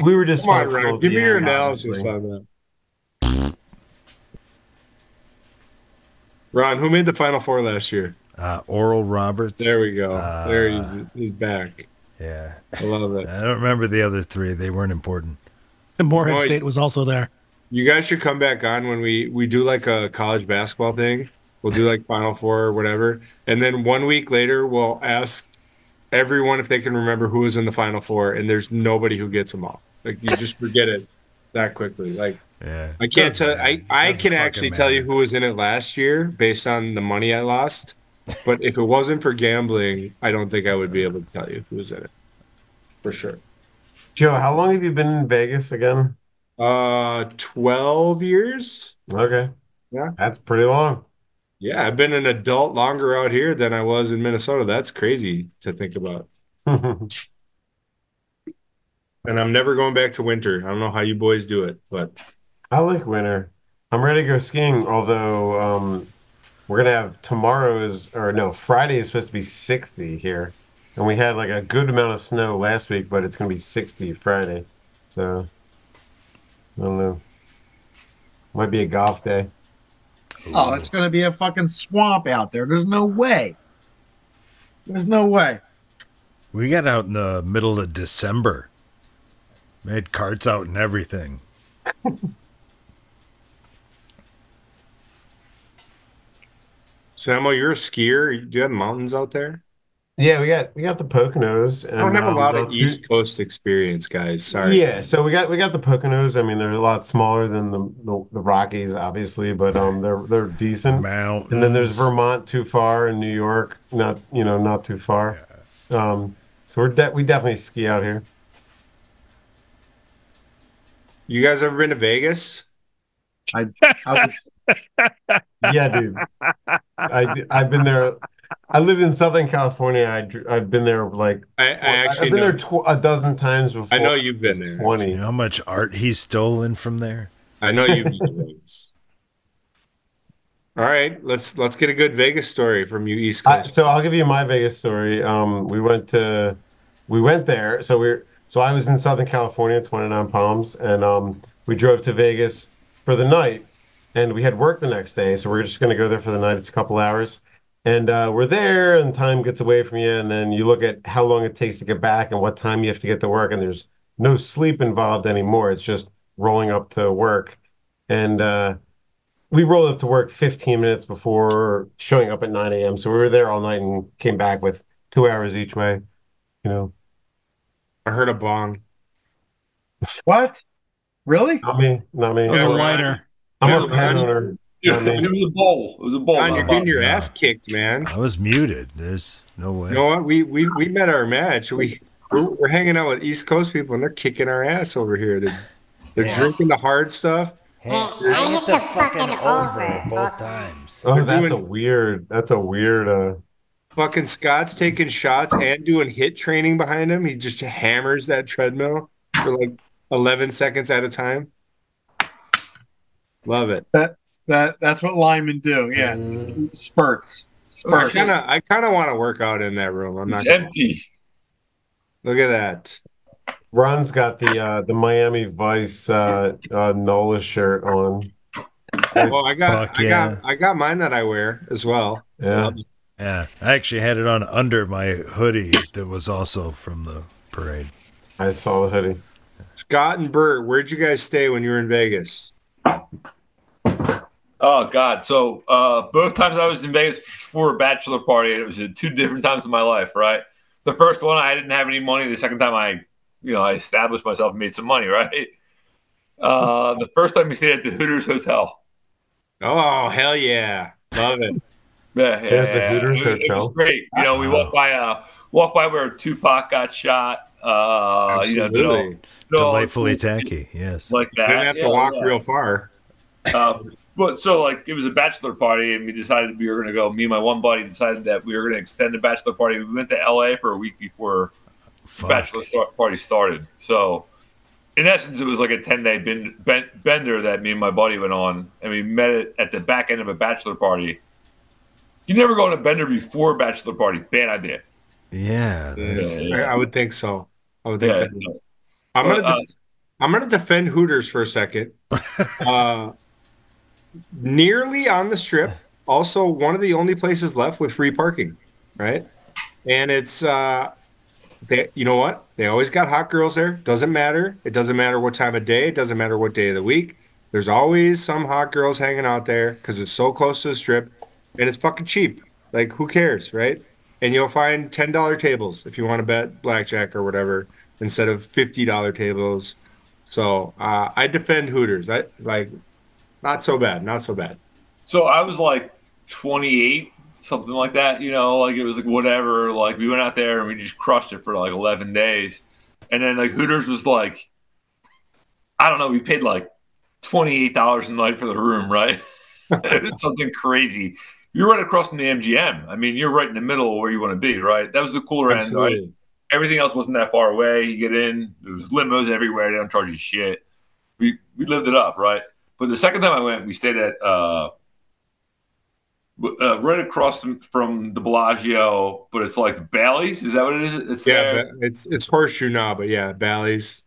[SPEAKER 3] We were just
[SPEAKER 2] Come on, Ryan. Give me your analysis
[SPEAKER 3] honestly.
[SPEAKER 2] on that. Ron, who made the Final Four last year?
[SPEAKER 1] Uh, Oral Roberts.
[SPEAKER 2] There we go. there
[SPEAKER 1] Uh,
[SPEAKER 2] he's he's back.
[SPEAKER 1] Yeah.
[SPEAKER 2] I love it.
[SPEAKER 1] I don't remember the other three. They weren't important.
[SPEAKER 8] And Morehead
[SPEAKER 2] Boy.
[SPEAKER 8] State was also there.
[SPEAKER 2] You guys should come back on when we we do like a college basketball thing. We'll do like Final Four or whatever, and then one week later we'll ask everyone if they can remember who was in the Final Four, and there's nobody who gets them all. Like you just forget it that quickly. Like
[SPEAKER 1] Yeah.
[SPEAKER 2] I can't tell. I. I can
[SPEAKER 1] fucking
[SPEAKER 2] actually tell you who was in it last year based on the money I lost. But if it wasn't for gambling, I don't think I would be able to tell you who was in it for sure.
[SPEAKER 3] Joe, how long have you been in Vegas again?
[SPEAKER 2] Uh, twelve years.
[SPEAKER 3] Okay.
[SPEAKER 2] Yeah.
[SPEAKER 3] That's pretty long.
[SPEAKER 2] Yeah, I've been an adult longer out here than I was in Minnesota. That's crazy to think about. and I'm never going back to winter. I don't know how you boys do it, but
[SPEAKER 3] I like winter. I'm ready to go skiing. Although um, we're gonna have tomorrow's or no Friday is supposed to be 60 here, and we had like a good amount of snow last week, but it's gonna be 60 Friday. So I don't know. Might be a golf day.
[SPEAKER 4] Oh, it's going to be a fucking swamp out there. There's no way. There's no way.
[SPEAKER 1] We got out in the middle of December. Made carts out and everything.
[SPEAKER 2] Samo, you're a skier. Do you have mountains out there?
[SPEAKER 3] Yeah, we got we got the Poconos. And,
[SPEAKER 2] I don't have a
[SPEAKER 3] um,
[SPEAKER 2] lot of
[SPEAKER 3] well,
[SPEAKER 2] East Coast experience, guys. Sorry.
[SPEAKER 3] Yeah, so we got we got the Poconos. I mean, they're a lot smaller than the the, the Rockies, obviously, but um, they're they're decent.
[SPEAKER 1] Mountains.
[SPEAKER 3] And then there's Vermont too far, and New York not you know not too far. Um, so we're de- we definitely ski out here.
[SPEAKER 2] You guys ever been to Vegas?
[SPEAKER 4] I, I was,
[SPEAKER 3] Yeah, dude. I I've been there. I lived in Southern California. I I've been there like
[SPEAKER 2] I, I actually
[SPEAKER 3] I've been
[SPEAKER 2] know,
[SPEAKER 3] there tw- a dozen times before.
[SPEAKER 2] I know you've been there.
[SPEAKER 3] Twenty.
[SPEAKER 1] You know how much art he's stolen from there?
[SPEAKER 2] I know you've been. All right, let's let's get a good Vegas story from you East
[SPEAKER 3] I,
[SPEAKER 2] Coast.
[SPEAKER 3] so I'll give you my Vegas story. Um, we went to, we went there. So we're so I was in Southern California, 29 Palms, and um, we drove to Vegas for the night, and we had work the next day. So we're just gonna go there for the night. It's a couple hours, and uh, we're there, and time gets away from you, and then you look at how long it takes to get back and what time you have to get to work, and there's no sleep involved anymore. It's just rolling up to work, and uh, we rolled up to work 15 minutes before showing up at 9 a.m. So we were there all night and came back with two hours each way. You know,
[SPEAKER 2] I heard a bong.
[SPEAKER 4] what? Really?
[SPEAKER 3] not me, not me.
[SPEAKER 8] They're
[SPEAKER 2] Ryan.
[SPEAKER 8] lighter.
[SPEAKER 3] I'm
[SPEAKER 2] Yeah,
[SPEAKER 3] a pet
[SPEAKER 2] Ryan.
[SPEAKER 3] owner.
[SPEAKER 5] It was a bowl. It was a bowl.
[SPEAKER 2] John, you're getting your ass kicked, man.
[SPEAKER 1] I was muted. There's no way.
[SPEAKER 2] You know what? We we we met our match. We we're, we're hanging out with East Coast people, and they're kicking our ass over here. They're, they're
[SPEAKER 9] Yeah.
[SPEAKER 2] drinking the hard stuff.
[SPEAKER 9] Hey, I hit the fucking over
[SPEAKER 1] both times.
[SPEAKER 3] Oh,
[SPEAKER 2] They're
[SPEAKER 3] that's
[SPEAKER 2] doing-
[SPEAKER 3] a weird. That's a weird. Uh,
[SPEAKER 2] Fucking Scott's taking shots and doing HIIT training behind him. He just hammers that treadmill for like 11 seconds at a time. Love it.
[SPEAKER 4] That that that's what linemen do. Yeah, spurts.
[SPEAKER 2] I
[SPEAKER 4] Spurts.
[SPEAKER 2] kind of I kind of want to work out in that room. I'm not.
[SPEAKER 5] It's
[SPEAKER 2] gonna-
[SPEAKER 5] empty.
[SPEAKER 2] Look at that.
[SPEAKER 3] Ron's got the uh, the Miami Vice uh, uh, NOLA shirt on.
[SPEAKER 2] Well, I got
[SPEAKER 1] Fuck
[SPEAKER 2] I
[SPEAKER 1] yeah.
[SPEAKER 2] got I got mine that I wear as well.
[SPEAKER 3] Yeah,
[SPEAKER 1] Yeah, I actually had it on under my hoodie that was also from the parade.
[SPEAKER 3] I saw the hoodie.
[SPEAKER 2] Scott and Bert, where'd you guys stay when you were in Vegas?
[SPEAKER 5] Oh God! So uh, both times I was in Vegas for a bachelor party, and it was at two different times in my life. Right, the first one I didn't have any money. The second time I, you know, I established myself and made some money. Right. Uh, the first time we stayed at the Hooters Hotel.
[SPEAKER 2] Oh hell yeah, love it.
[SPEAKER 5] Yeah, yeah,
[SPEAKER 3] There's the
[SPEAKER 5] yeah.
[SPEAKER 3] Hooters
[SPEAKER 5] it, was- it was
[SPEAKER 3] Hotel.
[SPEAKER 5] great. You know, we walked by uh walked by where Tupac got shot. Uh, you know, did all-
[SPEAKER 2] Absolutely.
[SPEAKER 1] Delightfully
[SPEAKER 5] cool
[SPEAKER 1] tacky, yes.
[SPEAKER 5] like that.
[SPEAKER 2] Didn't have to
[SPEAKER 5] Yeah,
[SPEAKER 2] walk
[SPEAKER 5] yeah.
[SPEAKER 2] real far.
[SPEAKER 5] Uh, but so like it was a bachelor party, and we decided we were going to go. Me and my one buddy decided that we were going to extend the bachelor party. We went to LA for a week before the bachelor start, party started. So in essence, it was like a ten day ben, ben, bender that me and my buddy went on, and we met it at the back end of a bachelor party. You never go on a bender before a bachelor party. Bad idea.
[SPEAKER 1] Yeah. that's-
[SPEAKER 5] Yeah,
[SPEAKER 2] I, I would think so. I would think.
[SPEAKER 5] Yeah.
[SPEAKER 2] I'm gonna
[SPEAKER 5] Uh,
[SPEAKER 2] def- I'm gonna defend Hooters for a second. uh, nearly on the strip, also one of the only places left with free parking, right? And it's uh, they. You know what? They always got hot girls there. Doesn't matter. It doesn't matter what time of day. It doesn't matter what day of the week. There's always some hot girls hanging out there because it's so close to the strip, and it's fucking cheap. Like who cares, right? And you'll find ten dollar tables if you want to bet blackjack or whatever instead of fifty dollar tables. So uh, I defend Hooters. I like not so bad, not so bad.
[SPEAKER 5] So I was like 28, something like that. You know, like it was like whatever. Like we went out there and we just crushed it for like 11 days, and then like Hooters was like, I don't know, we paid like 28 dollars a night for the room, right? something crazy. You're right across from the MGM. I mean, you're right in the middle of where you want to be, right? That was the cooler end, right? Everything else wasn't that far away. You get in, there's limos everywhere. They don't charge you shit. We we lived it up, right? But the second time I went, we stayed at uh, uh right across from, from the Bellagio, but it's like Bally's. Is that what it is? It's
[SPEAKER 2] Yeah,
[SPEAKER 5] there.
[SPEAKER 2] it's it's horseshoe now, but yeah, Bally's.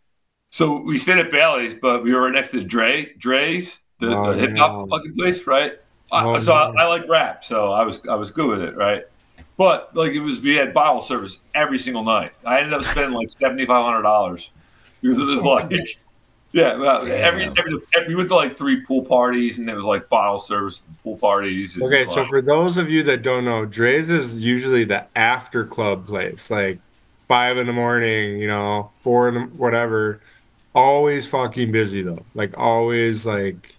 [SPEAKER 5] So we stayed at Bally's, but we were right next to Drai Drai's, the,
[SPEAKER 2] Oh,
[SPEAKER 5] the hip hop fucking place, right? I-
[SPEAKER 2] Oh,
[SPEAKER 5] so. I, I like rap, so I was I was good with it, right? But like it was, we had bottle service every single night. I ended up spending like seventy five hundred dollars because it was oh, like, yeah, well, every, every, every we went to like three pool parties, and it was like bottle service pool parties. and
[SPEAKER 2] Okay, so
[SPEAKER 5] like-
[SPEAKER 2] for those of you that don't know, Drai's is usually the after club place, like five in the morning, you know, four in the whatever. Always fucking busy though. Like always, like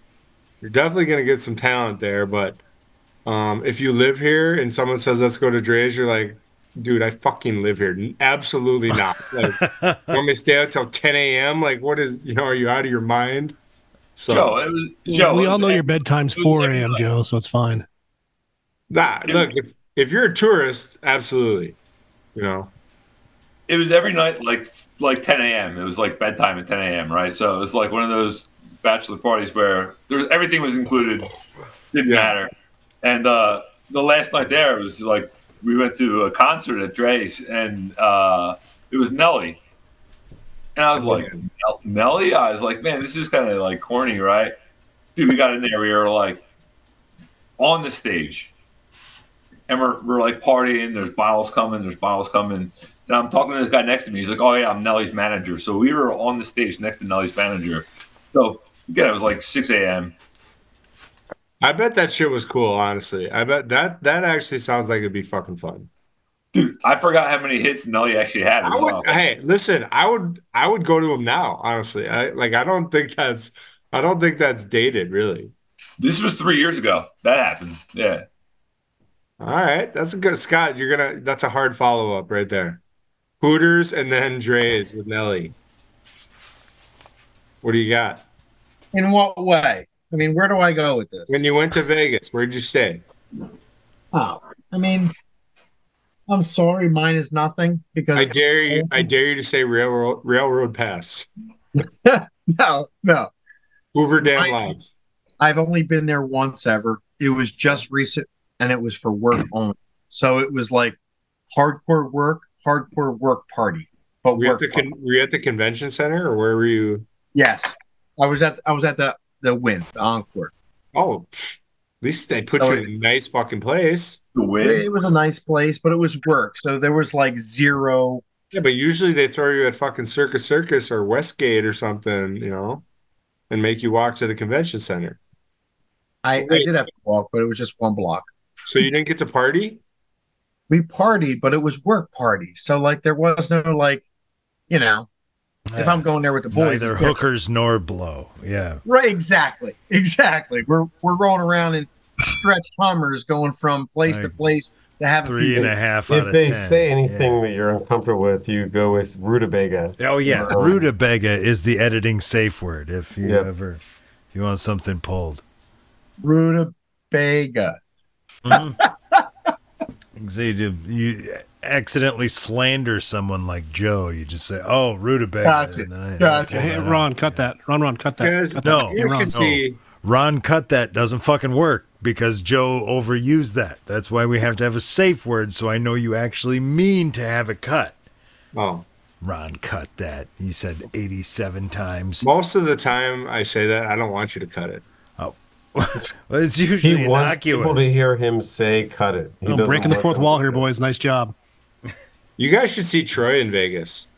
[SPEAKER 2] you're definitely gonna get some talent there. But um, if you live here and someone says let's go to Drai's, you're like, dude, I fucking live here. Absolutely not. Like, you want me to stay out till 10 a.m.? Like, what is you know? Are you out of your mind? So
[SPEAKER 5] Joe, it was Joe.
[SPEAKER 8] we
[SPEAKER 5] it
[SPEAKER 8] all know your bedtime's 4 a.m., Joe, so it's fine.
[SPEAKER 2] nah, look, if if you're a tourist, absolutely, you know.
[SPEAKER 5] it was every night like like 10 a.m. It was like bedtime at 10 a.m. Right, so it was like one of those bachelor parties where there was, everything was included, didn't
[SPEAKER 2] Yeah.
[SPEAKER 5] matter. And uh, the last night there was like we went to a concert at Drai's, and uh, it was Nelly. And I was like, Nelly? I was like, man, this is kind of like corny, right? Dude, we got in there. We were like on the stage, and we're, we're like partying. There's bottles coming. There's bottles coming. And I'm talking to this guy next to me. He's like, "Oh yeah, I'm Nelly's manager." So we were on the stage next to Nelly's manager. So again, it was like 6 a.m.
[SPEAKER 2] I bet that shit was cool, honestly. I bet that that actually sounds like it'd be fucking fun.
[SPEAKER 5] Dude, I forgot how many hits Nelly actually had.
[SPEAKER 2] I would, hey, listen, I would I would go to him now, honestly. I like I don't think that's I don't think that's dated, really.
[SPEAKER 5] This was three years ago. That happened. Yeah.
[SPEAKER 2] All right, that's a good Scott. You're gonna that's a hard follow up right there. Hooters and then Drai's with Nelly. What do you got?
[SPEAKER 4] In what way? I mean, where do I go with this?
[SPEAKER 2] When you went to Vegas, where'd you stay?
[SPEAKER 4] Oh, I mean, I'm sorry, mine is nothing because
[SPEAKER 2] I dare you. I dare you to say railroad railroad pass.
[SPEAKER 4] no, no.
[SPEAKER 2] Hoover Dam Lodge.
[SPEAKER 4] I've only been there once ever. It was just recent, and it was for work only. So it was like hardcore work, hardcore work party, but
[SPEAKER 2] Were you, at the con- were you at the convention center or where were you?
[SPEAKER 4] yes, I was at I was at the the Wynn, the Encore.
[SPEAKER 2] Oh, pff, at least they put
[SPEAKER 4] So
[SPEAKER 2] you in a nice fucking place.
[SPEAKER 5] The
[SPEAKER 4] It,
[SPEAKER 5] Wynn.
[SPEAKER 4] it was a nice place, but it was work. So there was like zero.
[SPEAKER 2] Yeah, but usually they throw you at fucking Circus Circus or Westgate or something, you know, and make you walk to the convention center.
[SPEAKER 4] I, I did have to walk, but it was just one block.
[SPEAKER 2] So you didn't get to party?
[SPEAKER 4] We partied, but it was work party. So like there was no like, you know, if I'm going there with the boys,
[SPEAKER 1] Neither
[SPEAKER 4] it's different.
[SPEAKER 1] hookers nor blow. Yeah.
[SPEAKER 4] Right, exactly, exactly. We're we're rolling around in stretched Hummers, going from place to place to have a
[SPEAKER 1] Three
[SPEAKER 4] few
[SPEAKER 1] and a half out
[SPEAKER 3] If
[SPEAKER 1] of
[SPEAKER 3] they
[SPEAKER 1] ten.
[SPEAKER 3] say anything
[SPEAKER 1] Yeah.
[SPEAKER 3] that you're uncomfortable with, you go with rutabaga.
[SPEAKER 1] Oh yeah,
[SPEAKER 3] Or-
[SPEAKER 1] rutabaga is the editing safe word. If you
[SPEAKER 3] Yep.
[SPEAKER 1] ever, if you want something pulled.
[SPEAKER 4] rutabaga. Mm-hmm.
[SPEAKER 1] Say you, you accidentally slander someone like Joe, you just say, "Oh, rutabaga."
[SPEAKER 4] Gotcha,
[SPEAKER 1] and then I-
[SPEAKER 4] gotcha.
[SPEAKER 8] Hey, Ron, cut that. Ron, Ron, cut that.
[SPEAKER 2] Guys,
[SPEAKER 8] Cut that.
[SPEAKER 1] No,
[SPEAKER 2] you
[SPEAKER 8] You're wrong.
[SPEAKER 2] should see.
[SPEAKER 1] Ron cut that doesn't fucking work because Joe overused that. That's why we have to have a safe word so I know you actually mean to have it cut.
[SPEAKER 2] Oh,
[SPEAKER 1] Ron cut that. He said 87 times.
[SPEAKER 2] most of the time I say that I don't want you to cut it. Oh.
[SPEAKER 1] Well, it's
[SPEAKER 3] He
[SPEAKER 1] usually
[SPEAKER 3] wants people to hear him say "cut it." He
[SPEAKER 8] Oh,
[SPEAKER 3] doesn't
[SPEAKER 8] breaking the fourth wall here, boys. Nice job.
[SPEAKER 2] You guys should see Troy in Vegas.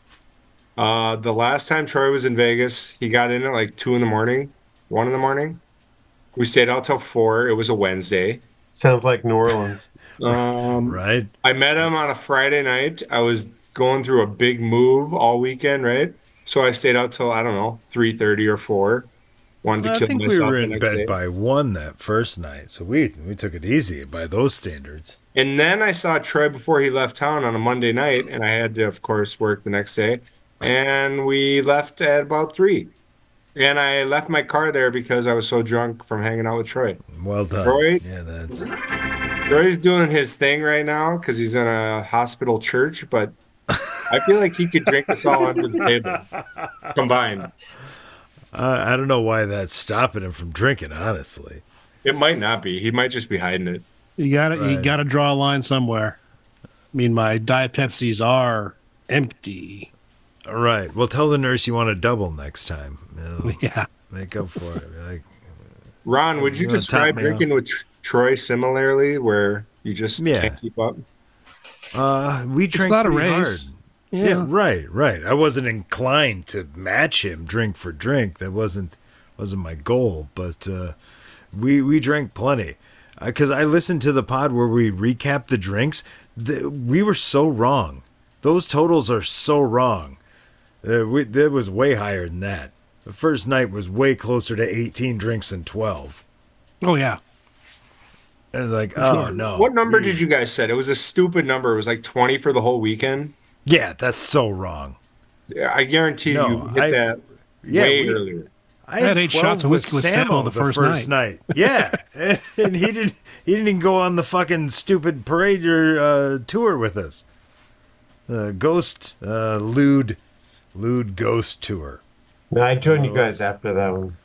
[SPEAKER 2] Uh, the last time Troy was in Vegas, he got in at like two in the morning, one in the morning. We stayed out till four. It was a Wednesday.
[SPEAKER 3] Sounds like New Orleans.
[SPEAKER 2] Um,
[SPEAKER 1] Right?
[SPEAKER 2] I met him on a Friday night. I was going through a big move all weekend, right? So I stayed out till I don't know three thirty or four. Wanted to
[SPEAKER 1] I
[SPEAKER 2] kill
[SPEAKER 1] think we were in bed
[SPEAKER 2] day.
[SPEAKER 1] by one that first night, so we we took it easy by those standards.
[SPEAKER 2] And then I saw Troy before he left town on a Monday night, and I had to, of course, work the next day. And we left at about three. And I left my car there because I was so drunk from hanging out with Troy.
[SPEAKER 1] Well done.
[SPEAKER 2] Troy?
[SPEAKER 1] Yeah, that's
[SPEAKER 2] Troy's doing his thing right now because he's in a hospital church, but I feel like he could drink us all under the table combined.
[SPEAKER 1] Uh, I don't know why that's stopping him from drinking. Honestly,
[SPEAKER 2] It might not be. He might just be hiding it.
[SPEAKER 8] You gotta you gotta draw a line somewhere. I mean, my diet Pepsis are empty.
[SPEAKER 1] all right. Well, tell the nurse you want a double next time. It'll
[SPEAKER 8] Yeah.
[SPEAKER 1] make up for it. Like,
[SPEAKER 2] Ron, would you
[SPEAKER 1] You wanna
[SPEAKER 2] describe
[SPEAKER 1] top me
[SPEAKER 2] drinking with Troy similarly, where you just
[SPEAKER 1] Yeah.
[SPEAKER 2] can't keep up?
[SPEAKER 1] uh, we drank
[SPEAKER 8] not a
[SPEAKER 1] pretty
[SPEAKER 8] race.
[SPEAKER 1] hard.
[SPEAKER 8] Yeah.
[SPEAKER 1] Yeah. right, right. I wasn't inclined to match him drink for drink. That wasn't wasn't my goal. But uh, we we drank plenty because I listened to the pod where we recapped the drinks. The, we were so wrong. Those totals are so wrong. Uh, we, that was way higher than that. The first night was way closer to 18 drinks than 12.
[SPEAKER 8] Oh yeah.
[SPEAKER 1] And like, oh no.
[SPEAKER 2] What number
[SPEAKER 1] we-
[SPEAKER 2] did you guys set? It was a stupid number. It was like 20 for the whole weekend.
[SPEAKER 1] Yeah, that's so wrong.
[SPEAKER 2] Yeah, I guarantee
[SPEAKER 1] No,
[SPEAKER 2] you hit
[SPEAKER 1] I-
[SPEAKER 2] that
[SPEAKER 1] Yeah,
[SPEAKER 2] way
[SPEAKER 1] we-
[SPEAKER 2] earlier.
[SPEAKER 1] I
[SPEAKER 8] had eight shots of whiskey with Samo the first
[SPEAKER 1] night. Yeah, and he didn't. He didn't even go on the fucking stupid parade or uh, tour with us. The ghost, uh, lewd, lewd ghost tour.
[SPEAKER 3] No, I joined you guys after that one.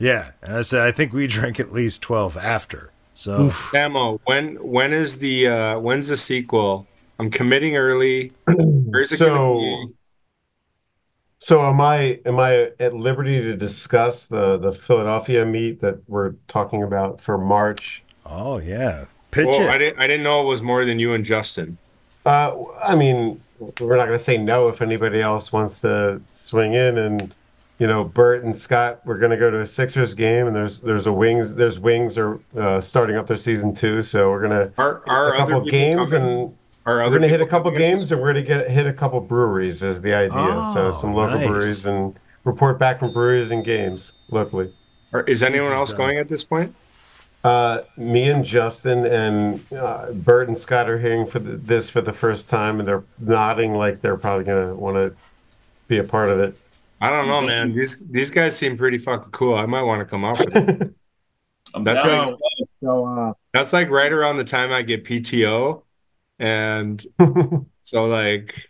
[SPEAKER 1] Yeah, and I said I think we drank at least twelve after. So
[SPEAKER 2] Samo, when when is the uh when's the sequel? I'm committing early. Where's it
[SPEAKER 3] So-
[SPEAKER 2] gonna be?
[SPEAKER 3] So am I am I at liberty to discuss the the Philadelphia meet that we're talking about for March?
[SPEAKER 1] oh yeah, pitch
[SPEAKER 2] Well,
[SPEAKER 1] it.
[SPEAKER 2] I didn't I didn't know it was more than you and Justin.
[SPEAKER 3] Uh, I mean, we're not going to say no if anybody else wants to swing in, and you know, Bert and Scott, we're going to go to a Sixers game, and there's there's a wings there's wings are uh, starting up their season too, so we're gonna
[SPEAKER 2] Are
[SPEAKER 3] a couple
[SPEAKER 2] other
[SPEAKER 3] of games,
[SPEAKER 2] coming?
[SPEAKER 3] and
[SPEAKER 2] Are
[SPEAKER 3] we're
[SPEAKER 2] other
[SPEAKER 3] gonna hit a couple games, and we're gonna get hit a couple breweries is the idea. so
[SPEAKER 1] Oh,
[SPEAKER 3] some local
[SPEAKER 1] nice.
[SPEAKER 3] breweries and report back from breweries and games locally.
[SPEAKER 2] Or is anyone else going at this point?
[SPEAKER 3] Uh, me and Justin and uh, Bert and Scott are hearing for the, this for the first time, and they're nodding like they're probably gonna want to be a part of it.
[SPEAKER 2] I don't know, man. These these guys seem pretty fucking cool. I might want to come out for them. That's
[SPEAKER 5] down.
[SPEAKER 2] like-
[SPEAKER 4] So uh,
[SPEAKER 2] That's like right around the time I get PTO, and so like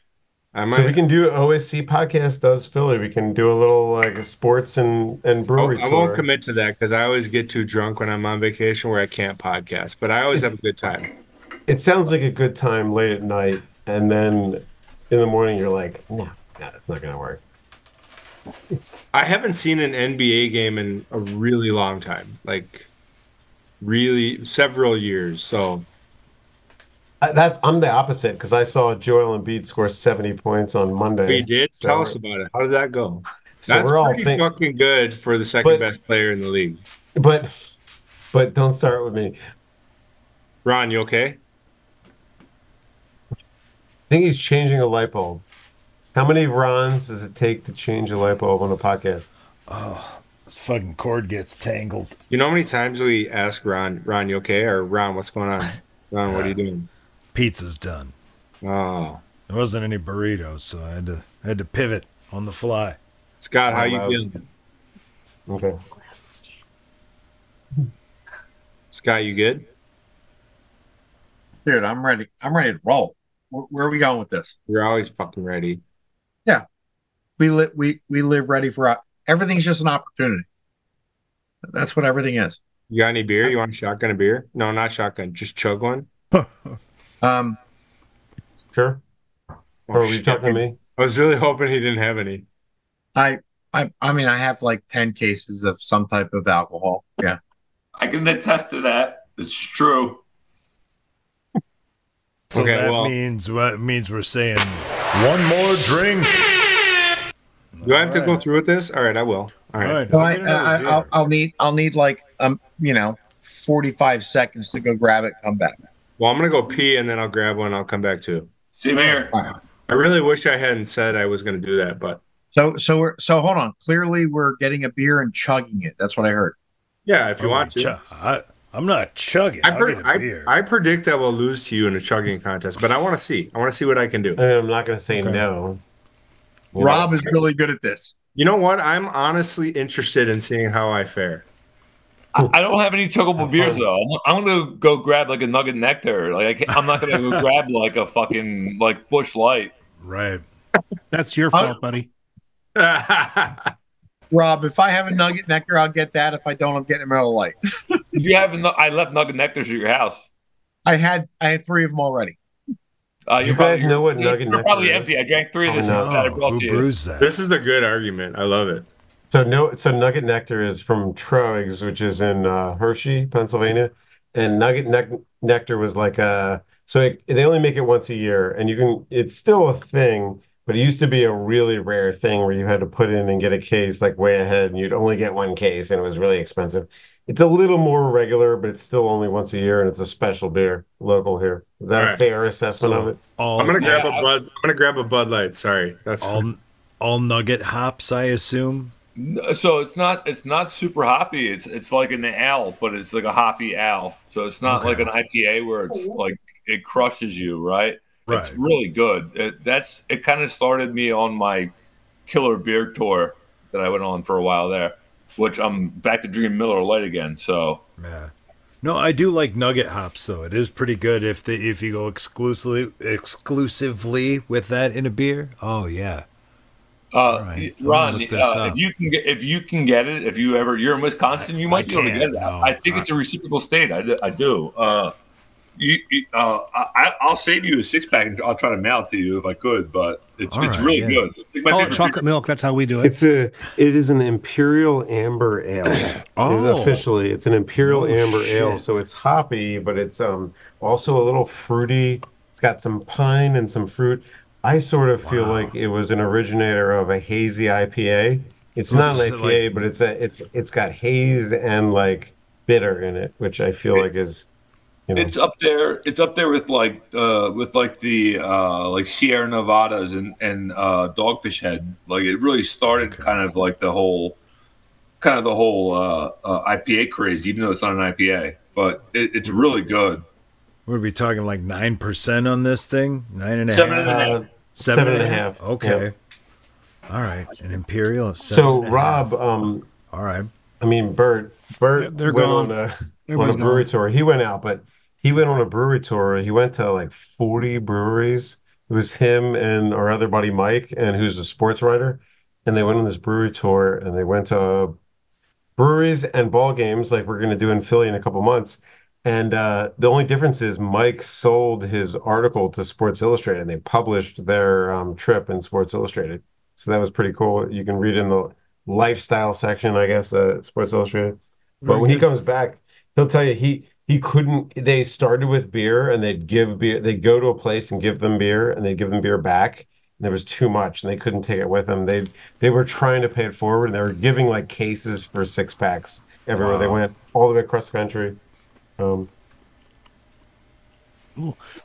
[SPEAKER 2] I might.
[SPEAKER 3] so we can do OSC podcast does Philly. We can do a little like sports and and
[SPEAKER 2] I
[SPEAKER 3] brewery
[SPEAKER 2] I
[SPEAKER 3] tour.
[SPEAKER 2] won't commit to that because I always get too drunk when I'm on vacation where I can't podcast. But I always have a good time.
[SPEAKER 3] It sounds like a good time late at night, and then in the morning you're like, no, no, that's not gonna work.
[SPEAKER 2] I haven't seen an NBA game in a really long time, like really several years. So
[SPEAKER 3] I, that's I'm the opposite because I saw Joel Embiid score 70 points on Monday.
[SPEAKER 2] we did.
[SPEAKER 3] So-
[SPEAKER 2] Tell us about it. How did that go?
[SPEAKER 3] So
[SPEAKER 2] That's
[SPEAKER 3] we're all
[SPEAKER 2] pretty
[SPEAKER 3] think-
[SPEAKER 2] fucking good for the second
[SPEAKER 3] But-
[SPEAKER 2] best player in the league.
[SPEAKER 3] but but don't start with me.
[SPEAKER 2] Ron, you okay?
[SPEAKER 3] I think he's changing a light bulb. How many Rons does it take to change a light bulb on a podcast?
[SPEAKER 1] Oh, this fucking cord gets tangled.
[SPEAKER 2] You know how many times we ask Ron, Ron, you okay? Or Ron, what's going on? Ron, what are you doing?
[SPEAKER 1] Pizza's done.
[SPEAKER 2] Oh,
[SPEAKER 1] There wasn't any burritos, so I had to I had to pivot on the fly.
[SPEAKER 2] Scott, how you
[SPEAKER 3] Wow.
[SPEAKER 2] feeling?
[SPEAKER 3] Okay.
[SPEAKER 2] Scott, you good?
[SPEAKER 4] dude, I'm ready. I'm ready to roll. Where, where are we going with this?
[SPEAKER 2] You're always fucking ready.
[SPEAKER 4] Yeah, we live. We we live ready for uh, everything's just an opportunity. That's what everything is.
[SPEAKER 2] You got any beer? You want a shotgun a beer? No, not shotgun. Just chug one.
[SPEAKER 4] Um,
[SPEAKER 3] Sure. Or were you
[SPEAKER 2] shit.
[SPEAKER 3] talking to me?
[SPEAKER 2] I was really hoping he didn't have any.
[SPEAKER 4] I I I mean, I have like ten cases of some type of alcohol. Yeah.
[SPEAKER 5] I can attest to that. It's true.
[SPEAKER 1] So
[SPEAKER 2] Okay,
[SPEAKER 1] that
[SPEAKER 2] well-
[SPEAKER 1] means what means we're saying one more drink.
[SPEAKER 2] Do I have to go through with this? All right, I will. All right.
[SPEAKER 1] All right,
[SPEAKER 4] So
[SPEAKER 1] I'll
[SPEAKER 4] I,
[SPEAKER 1] get another
[SPEAKER 4] I,
[SPEAKER 1] beer.
[SPEAKER 4] I'll, I'll need I'll need like um you know forty five seconds to go grab it, come back.
[SPEAKER 2] Well, I'm gonna go pee and then I'll grab one. I'll come back too.
[SPEAKER 5] Same here.
[SPEAKER 2] I really wish I hadn't said I was gonna do that, but
[SPEAKER 4] So so we're so hold on. Clearly, we're getting a beer and chugging it. That's what I heard.
[SPEAKER 2] yeah, if you
[SPEAKER 1] I'm
[SPEAKER 2] want to.
[SPEAKER 1] chu- I, I'm not chugging.
[SPEAKER 2] I,
[SPEAKER 1] I'll get a
[SPEAKER 2] I,
[SPEAKER 1] beer.
[SPEAKER 2] I predict I will lose to you in a chugging contest, but I want to see. I want to see what I can do.
[SPEAKER 3] I mean, I'm not going to say
[SPEAKER 1] Okay.
[SPEAKER 3] no.
[SPEAKER 4] Rob is really good at this.
[SPEAKER 2] You know what? I'm honestly interested in seeing how I fare.
[SPEAKER 5] I I don't have any chuggable
[SPEAKER 3] Have
[SPEAKER 5] beers
[SPEAKER 3] fun.
[SPEAKER 5] though. I'm, I'm gonna go grab like a nugget nectar. Like I I'm not gonna go grab like a fucking like Busch Light.
[SPEAKER 1] Right.
[SPEAKER 8] That's your fault, buddy.
[SPEAKER 4] Rob, if I have a nugget nectar, I'll get that. If I don't, I'm getting a Miller Lite.
[SPEAKER 5] You have no, I left Nugget Nectars at your house.
[SPEAKER 4] I had I had three of them already.
[SPEAKER 5] Uh,
[SPEAKER 3] You
[SPEAKER 5] you're
[SPEAKER 3] guys
[SPEAKER 5] probably,
[SPEAKER 3] know what
[SPEAKER 5] you're,
[SPEAKER 3] Nugget
[SPEAKER 5] you're
[SPEAKER 3] Nectar
[SPEAKER 5] probably
[SPEAKER 3] is?
[SPEAKER 5] empty. I drank three of this
[SPEAKER 3] Oh,
[SPEAKER 5] that I
[SPEAKER 1] Oh,
[SPEAKER 5] brought
[SPEAKER 1] who
[SPEAKER 5] to you.
[SPEAKER 1] brews that?
[SPEAKER 2] this is a good argument. I love it.
[SPEAKER 3] So no, so Nugget Nectar is from Troegs, which is in uh, Hershey, Pennsylvania, and Nugget Nec- Nectar was like a. So it, they only make it once a year, and you can. It's still a thing, but it used to be a really rare thing where you had to put in and get a case like way ahead, and you'd only get one case, and it was really expensive. It's a little more regular, but it's still only once a year, and it's a special beer, local here. Is that a
[SPEAKER 2] Alright.
[SPEAKER 3] fair assessment of it?
[SPEAKER 1] all
[SPEAKER 2] I'm gonna grab
[SPEAKER 5] Yeah.
[SPEAKER 2] a bud. I'm gonna grab a Bud Light. Sorry, that's
[SPEAKER 1] all all nugget hops, I assume.
[SPEAKER 5] So it's not it's not super hoppy. It's it's like an ale, but it's like a hoppy ale. So it's not like an IPA where it's oh, like it crushes you, right?
[SPEAKER 1] right.
[SPEAKER 5] It's really good. It, that's it. Kind of started me on my killer beer tour that I went on for a while there, which I'm back to drinking Miller Lite again. So
[SPEAKER 1] Yeah. No, I do like nugget hops though. It is pretty good if the if you go exclusively exclusively with that in a beer. Oh yeah.
[SPEAKER 5] Uh,
[SPEAKER 1] right.
[SPEAKER 5] Ron,
[SPEAKER 1] gonna look this
[SPEAKER 5] uh, if you can get if you can get it, if you ever you're in Wisconsin, you might
[SPEAKER 1] I
[SPEAKER 5] be able to get it.
[SPEAKER 1] no.
[SPEAKER 5] I think it's a reciprocal state. I do. I do. Uh, you, you- uh, I, I'll save you a six pack and I'll try to mail it to you if I could, but it's
[SPEAKER 1] All
[SPEAKER 5] it's
[SPEAKER 1] right,
[SPEAKER 5] really
[SPEAKER 1] yeah.
[SPEAKER 5] good. It's my
[SPEAKER 8] Call it
[SPEAKER 5] favorite
[SPEAKER 8] chocolate milk. That's how we do it.
[SPEAKER 3] It's a. It is an imperial amber ale.
[SPEAKER 1] Oh.
[SPEAKER 3] officially, it's an imperial
[SPEAKER 1] No
[SPEAKER 3] amber ale. So it's hoppy, but it's um also a little fruity. It's got some pine and some fruit. I sort of feel
[SPEAKER 1] Wow.
[SPEAKER 3] like it was an originator of a hazy IPA. It's
[SPEAKER 1] So
[SPEAKER 3] not an IPA,
[SPEAKER 1] like-
[SPEAKER 3] but it's a it, it's got haze and like bitter in it, which I feel like is you know
[SPEAKER 5] It's up there. It's up there with like uh with like the uh like Sierra Nevadas and and uh Dogfish Head. Like it really started kind of like the whole kind of the whole uh, uh IPA craze, even though it's not an IPA. But it, it's really good.
[SPEAKER 1] We're we talking like nine percent on this thing? Nine and a half.
[SPEAKER 5] Seven and a half.
[SPEAKER 3] uh, seven and a half.
[SPEAKER 1] Okay. All right. An imperial. is
[SPEAKER 3] So
[SPEAKER 1] and
[SPEAKER 3] Rob,
[SPEAKER 1] half.
[SPEAKER 3] um,
[SPEAKER 1] All right.
[SPEAKER 3] I mean Bert, Bert
[SPEAKER 8] They're
[SPEAKER 3] went
[SPEAKER 8] gone.
[SPEAKER 3] on a on a brewery
[SPEAKER 8] gone.
[SPEAKER 3] tour. He went out, but he went on a brewery tour. He went to like 40 breweries. It was him and our other buddy Mike, and who's a sports writer. And they went on this brewery tour and they went to breweries and ball games like we're going to do in Philly in a couple months. And uh, the only difference is Mike sold his article to Sports Illustrated and they published their um, trip in Sports Illustrated. So that was pretty cool. You can read in the lifestyle section, I guess, uh, Sports Illustrated. But
[SPEAKER 1] Very
[SPEAKER 3] when he comes back, he'll tell you he he couldn't. They started with beer, and they'd give beer. They'd go to a place and give them beer, and they'd give them beer back. And there was too much, and they couldn't take it with them. They they were trying to pay it forward, and they were giving like cases for six packs everywhere they went, all the way across the country. Um,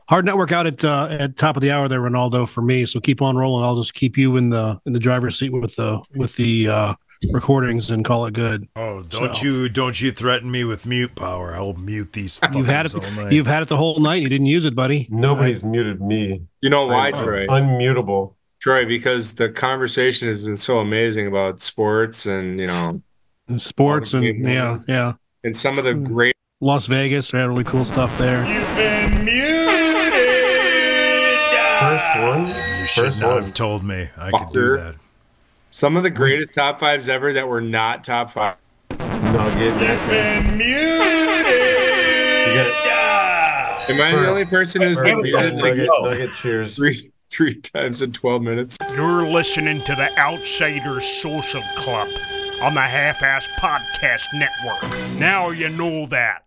[SPEAKER 8] Hard network out at uh, at top of the hour there, Ronaldo, for me. So keep on rolling. I'll just keep you in the in the driver's seat with the with the uh, recordings and call it good.
[SPEAKER 1] Oh, don't
[SPEAKER 8] So-
[SPEAKER 1] you don't you threaten me with mute power. I'll mute these
[SPEAKER 8] You've had it.
[SPEAKER 1] all night.
[SPEAKER 8] You've had it the whole night. You didn't use it, buddy.
[SPEAKER 3] nobody's muted me.
[SPEAKER 2] You know why,
[SPEAKER 3] I'm
[SPEAKER 2] Troy?
[SPEAKER 3] Unmutable.
[SPEAKER 2] Troy, because the conversation has been so amazing about sports and you know,
[SPEAKER 8] Sports and yeah, yeah.
[SPEAKER 2] and some of the great.
[SPEAKER 8] Las Vegas they had really cool stuff there.
[SPEAKER 6] You've been muted.
[SPEAKER 3] First one.
[SPEAKER 1] you should
[SPEAKER 3] First
[SPEAKER 1] not
[SPEAKER 3] one.
[SPEAKER 1] have told me I could do that.
[SPEAKER 2] Some of the greatest top fives ever that were not top five.
[SPEAKER 3] Nugget. Nectar.
[SPEAKER 6] Been muted.
[SPEAKER 3] You got
[SPEAKER 2] Am I the only person who's been
[SPEAKER 3] Nugget,
[SPEAKER 2] muted
[SPEAKER 3] nugget, nugget. Cheers.
[SPEAKER 2] three three times in twelve minutes?
[SPEAKER 6] You're listening to the Outsiders Social Club on the Half Ass Podcast Network. Now you know that.